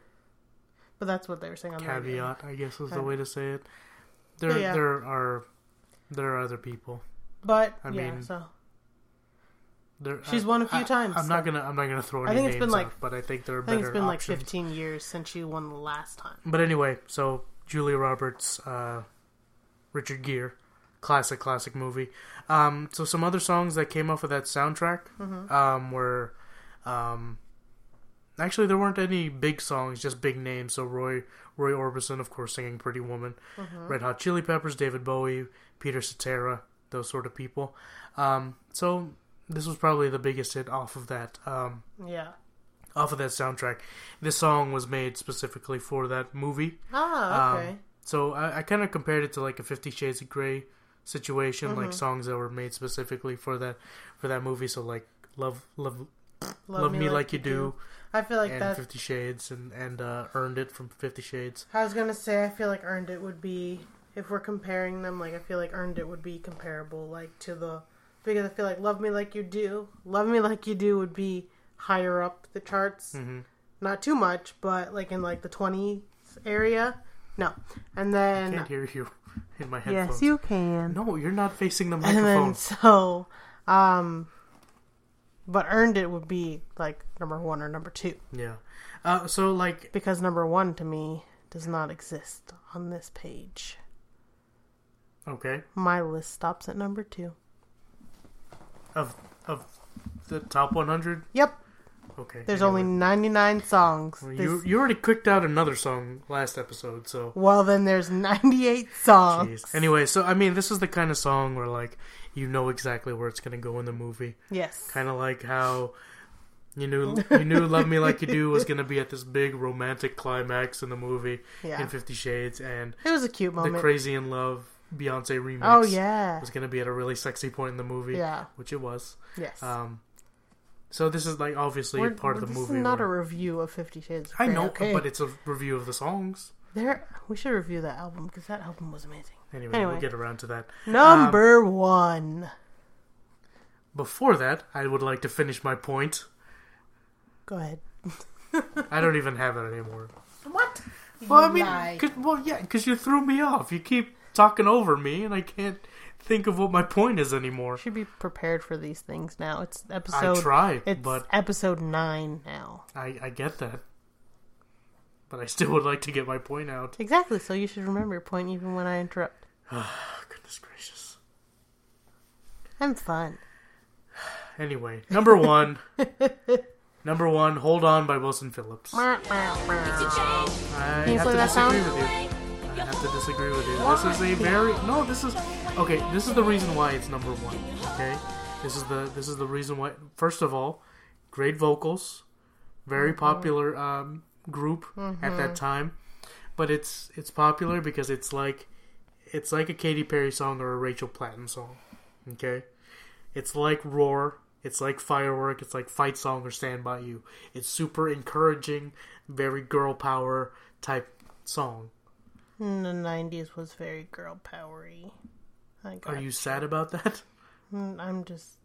But that's what they were saying on the caveat, I guess is the way to say it. There, yeah. there are, there are other people. But I yeah, mean, so There, She's I- won a few I- times, I'm not gonna. I'm not gonna throw any I think it's names been like- but I think there are I think it's been like 15 years since she won the last time. But anyway, so Julia Roberts, uh, Richard Gere, classic, classic movie. Um, so some other songs that came off of that soundtrack Mm-hmm. um, were, um, actually there weren't any big songs, just big names. So Roy Roy Orbison, of course, singing "Pretty Woman," Mm-hmm. Red Hot Chili Peppers, David Bowie, Peter Cetera, those sort of people. Um, so this was probably the biggest hit off of that. Um, Yeah. off of that soundtrack. This song was made specifically for that movie. Ah, Um, okay. So I, I kind of compared it to like a Fifty Shades of Grey situation, Mm-hmm. like songs that were made specifically for that for that movie. So like love love Love, love, me, like, you do, I feel like and that. Fifty Shades, and and uh, earned it from Fifty Shades. I was gonna say I feel like earned it would be if we're comparing them, like I feel like Earned It would be comparable, like to the because I feel like Love Me Like You Do, Love Me Like You Do would be higher up the charts, Mm-hmm. not too much, but like in like the twenties area. No, and then I can't hear you in my headphones. yes, you can. No, you're not facing the and microphone. then so, um, but Earned It would be like number one or number two Yeah. Uh, so like, because number one to me does not exist on this page. Okay, My list stops at number two. of of the top 100. Yep. Okay. There's anyway. only 99 songs. Well, you you already clicked out another song last episode, so. well, then there's 98 songs. Jeez. Anyway, so I mean, this is the kind of song where like you know exactly where it's gonna go in the movie. Yes. Kind of like how you knew you knew "Love Me Like You Do" was gonna be at this big romantic climax in the movie Yeah. in Fifty Shades, and It was a cute the moment. "Crazy in Love" Beyonce remix. oh, yeah. was gonna be at a really sexy point in the movie. Yeah. which it was. Yes. Um, so this is like obviously We're- part of the this movie. is not a review of Fifty Shades. of I know, okay? but it's a review of the songs. there. We should review that album because that album was amazing. Anyway, Anyway. we'll get around to that. Number one. Before that, I would like to finish my point. Go ahead. I don't even have it anymore. What? Well, I mean, cause, well, yeah, because you threw me off. You keep talking over me, and I can't think of what my point is anymore. You should be prepared for these things now. It's episode. I episode. try, It's but episode nine now. I, I get that. But I still would like to get my point out. Exactly. So you should remember your point even when I interrupt. Oh, goodness gracious. I'm fun. Anyway, number one. number one, Hold On by Wilson Phillips. I Can you have play to that sound? with you. Have to disagree with you. This is a very no. This is okay. This is the reason why it's number one. Okay, this is the this is the reason why. First of all, great vocals, very Mm-hmm. popular um, group at that time, but it's it's popular because it's like it's like a Katy Perry song or a Rachel Platten song. Okay, it's like Roar. It's like Firework. It's like Fight Song or Stand By You. It's super encouraging, very girl power type song. In the '90s was very girl powery. I Are you sad about that? Mm, I'm just.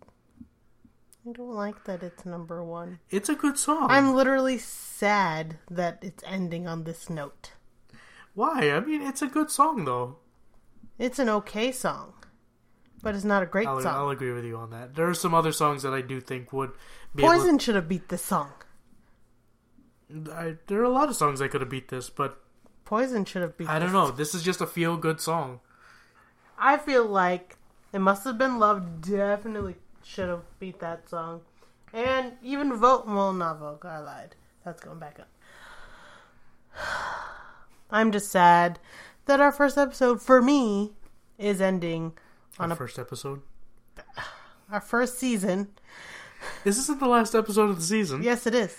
I don't like that it's number one. It's a good song. I'm literally sad that it's ending on this note. Why? I mean, it's a good song though. It's an okay song, but it's not a great I'll, song. I'll agree with you on that. There are some other songs that I do think would be able Poison should have beat this song. I, there are a lot of songs that could have beat this, but Poison should have beat. I don't know. This is just a feel good song. I feel like it must have been love. Definitely should have beat that song, and even vote. Well, not vote. I lied. That's going back up. I'm just sad that our first episode for me is ending on Our a first episode. our first season. This isn't the last episode of the season. Yes, it is.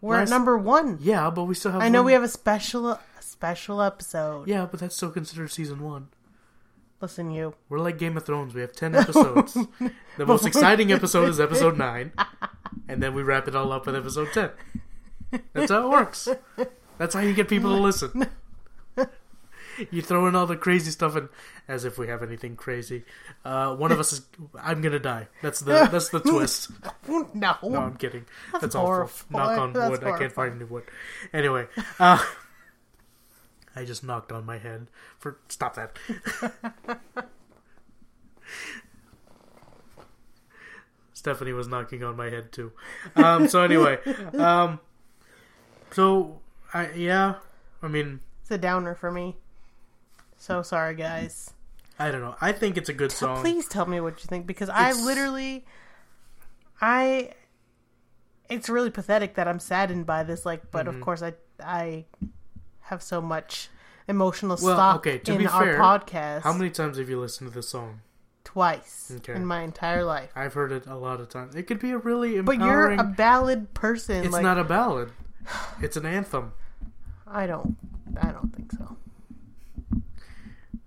We're Last- at number one. Yeah, but we still have. I know one- we have a special special episode. Yeah, but that's still considered season one. Listen, you. We're like Game of Thrones. We have ten episodes. the most exciting episode is episode nine, and then we wrap it all up with episode ten. That's how it works. That's how you get people to listen. You throw in all the crazy stuff, and as if we have anything crazy, uh, one of us is. I'm gonna die. That's the that's the twist. No. No, I'm kidding. That's, awful. horrifying. Knock on That's wood. I can't find any wood. Anyway, uh, I just knocked on my head. For stop that. Stephanie was knocking on my head too. Um, so anyway, um, so I yeah, I mean It's a downer for me. So sorry, guys. I don't know. I think it's a good song. Please tell me what you think because I literally, I. It's really pathetic that I'm saddened by this. Like, but Mm-hmm. of course, I I have so much emotional Well, stock okay, to in be our fair, podcast. How many times have you listened to this song? Twice Okay. in my entire life. I've heard it a lot of times. It could be a really But you're a ballad person. It's like, not a ballad. It's an anthem. I don't. I don't think so.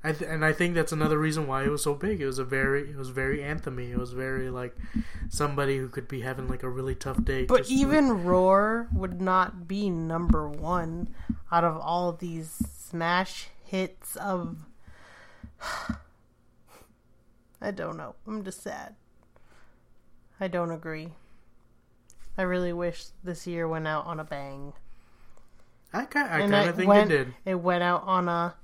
I th- and I think that's another reason why it was so big. It was a very, it was very anthemy. It was very like somebody who could be having like a really tough day. But even Roar would not be number one out of all these smash hits of I don't know. I'm just sad. I don't agree. I really wish this year went out on a bang. I kind, I kind of think went, it did. It went out on a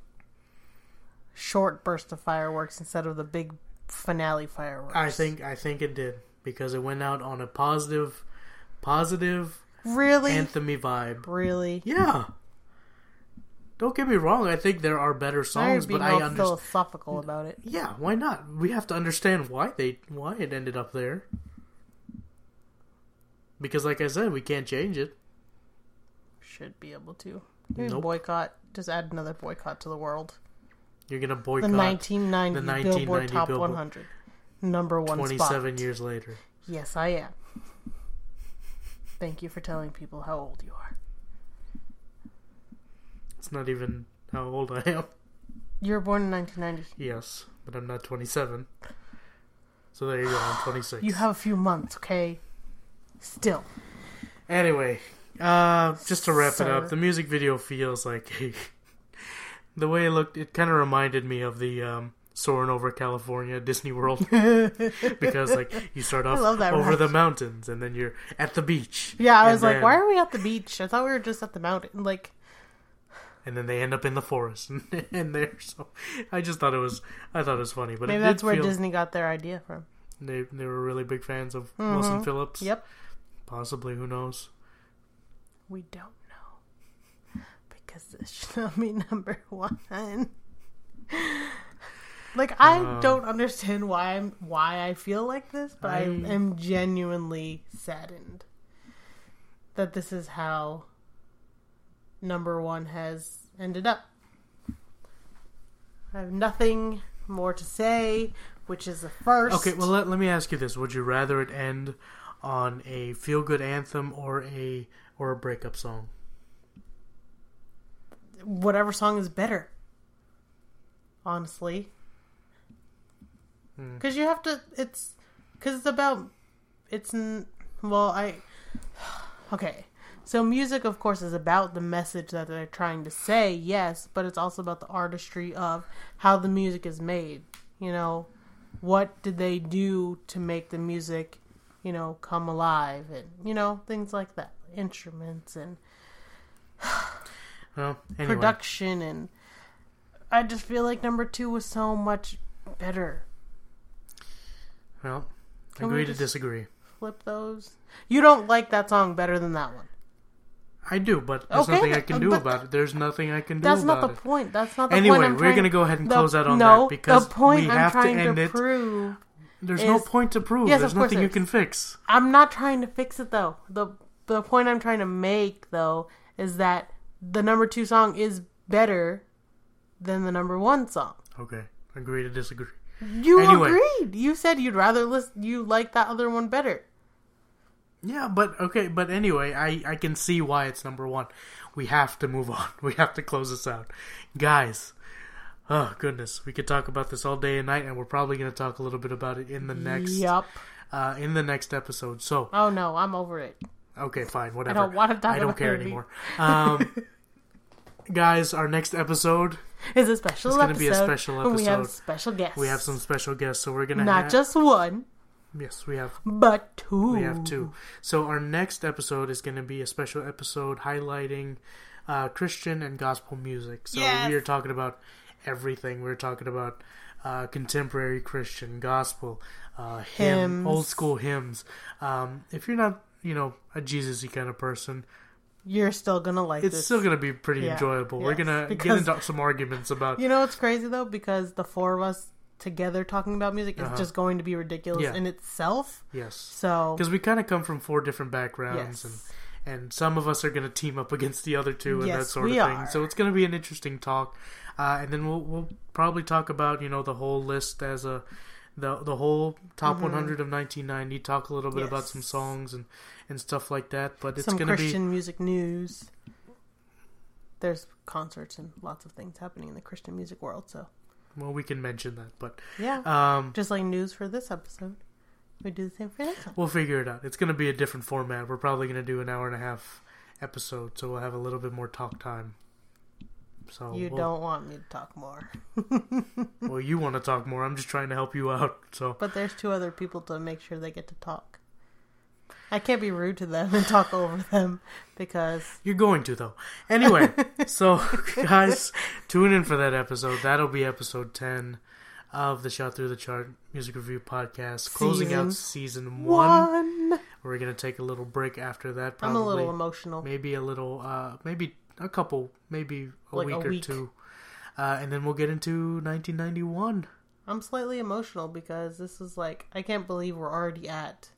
short burst of fireworks instead of the big finale fireworks. I think I think it did because it went out on a positive, positive really, anthemy vibe. really. Yeah. Don't get me wrong. I think there are better songs, but I understand. philosophical about it. Yeah, why not? We have to understand why they why it ended up there. Because, like I said, we can't change it. Should be able to. Maybe Nope. boycott. Just add another boycott to the world. You're gonna boycott The boycott 1990, the Billboard 1990 Top Billboard. 100. Number one 27 spot. years later. Yes, I am. Thank you for telling people how old you are. It's not even how old I am. You were born in 1990. Yes, but I'm not 27. So there you go. I'm 26. You have a few months, okay? Still. Anyway, uh, just to wrap it up, the music video feels like the way it looked. It kind of reminded me of the um, soaring over California Disney World because like you start off over ride. the mountains and then you're at the beach. Yeah, I And was like, then- why are we at the beach? I thought we were just at the mountain. Like, And then they end up in the forest and there. So I just thought it was. I thought it was funny, but maybe that's where feel, Disney got their idea from. They they were really big fans of Wilson Phillips. Yep. Possibly, who knows? We don't. Because this should not be number one. Like I Uh. don't understand why I'm why I feel like this, but I, I- am genuinely saddened that this is how number one has ended up. I have nothing more to say, which is the first. Okay, well let, let me ask you this: Would you rather it end on a feel good anthem or a or a breakup song? Whatever song is better. Honestly, Hmm. because you have to. It's because it's about. It's well, I. Okay, so music, of course, is about the message that they're trying to say. Yes, but it's also about the artistry of how the music is made. You know, what did they do to make the music, you know, come alive, and you know things like that, instruments and Well, anyway, production and I just feel like number two was so much better. well, Can we agree to disagree. Flip those. You don't like that song better than that one. I do, but there's Okay, nothing I can do about it. There's nothing I can do That's not the it. point. That's not the Anyway, point. I'm we're trying- gonna go ahead and the- close out on no, that because the point we I'm have to end to it. prove. There's no point to prove. Yes, There's nothing you can fix. I'm not trying to fix it though. the The point I'm trying to make though is that the number two song is better than the number one song. Okay, agree to disagree. You Anyway. agreed. You said you'd rather listen. You like that other one better. Yeah, but okay, but anyway, I I can see why it's number one. We have to move on. We have to close this out, guys. Oh goodness, we could talk about this all day and night, and we're probably going to talk a little bit about it in the next Yup. uh, in the next episode. So Oh no, I'm over it. Okay, fine, whatever. don't wanna talk I don't about care it. anymore. Um, guys, our next episode is a special It's gonna be a special and We have episode. special guests. we have some special guests, so we're gonna not have, just one, yes, we have but two. We have two. So our next episode is going to be a special episode highlighting uh, Christian and gospel music. So Yes. we are talking about everything. We're talking about uh, contemporary Christian gospel, uh, hymn, Hymns. old school hymns. Um, if you're not, you know, a Jesus-y kind of person, You're still gonna like it's this. still going to be pretty Yeah. enjoyable. We're going to get into some arguments about. You know what's crazy though? Because the four of us together talking about music Uh-huh. is just going to be ridiculous Yeah. in itself. Yes. So Because we kind of come from four different backgrounds, yes, and and some of us are going to team up against the other two and that sort of thing. are. So it's going to be an interesting talk, uh, and then we'll we'll probably talk about you know the whole list as a the the whole top 100 of 1990. Talk a little bit about Mm-hmm. Some songs and and stuff like that. But it's some to be some Christian music news. There's concerts and lots of things happening in the Christian music world. So well, we can mention that, but yeah, um, just like news for this episode, we do the same for next one. we'll figure it out. It's going to be a different format. We're probably going to do an hour and a half episode, so we'll have a little bit more talk time. So You we'll- don't want me to talk more. Well, you want to talk more. I'm just trying to help you out. So But there's two other people to make sure they get to talk. I can't be rude to them and talk over them because You're going to though. Anyway, so guys, tune in for that episode. That'll be episode ten of the Shot Through the Chart Music Review Podcast, closing out Season season one. one. We're gonna take a little break after that. I'm a little emotional. maybe a little, uh, maybe a couple, maybe a Like week a or week. two, uh, and then we'll get into 1991. I'm slightly emotional because this is like I can't believe we're already at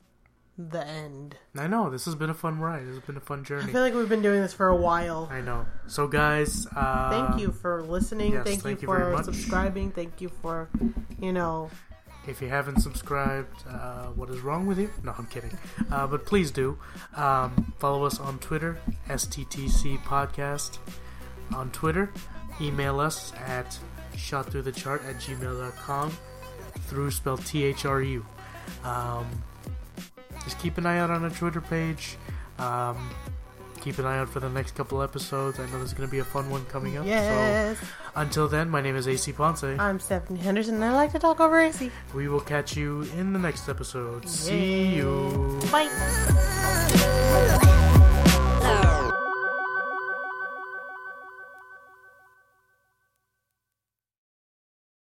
the end. I know this has been a fun ride. This has been a fun journey. I feel like we've been doing this for a while. I know. So, guys, uh, Thank you for listening. yes, thank, thank you you for subscribing. Thank you for, you know, If you haven't subscribed, uh, what is wrong with you? No, I'm kidding. Uh, but please do. Um, follow us on Twitter, STTC Podcast. On Twitter, email us at shotthroughthechart at gmail.com. Through spelled T H R U. Um, just keep an eye out on our Twitter page. Um, keep an eye out for the next couple episodes. I know there's going to be a fun one coming up. yes. So until then, my name is AC Ponce. I'm Stephanie Henderson and I like to talk over AC. We will catch you in the next episode. See you. Bye.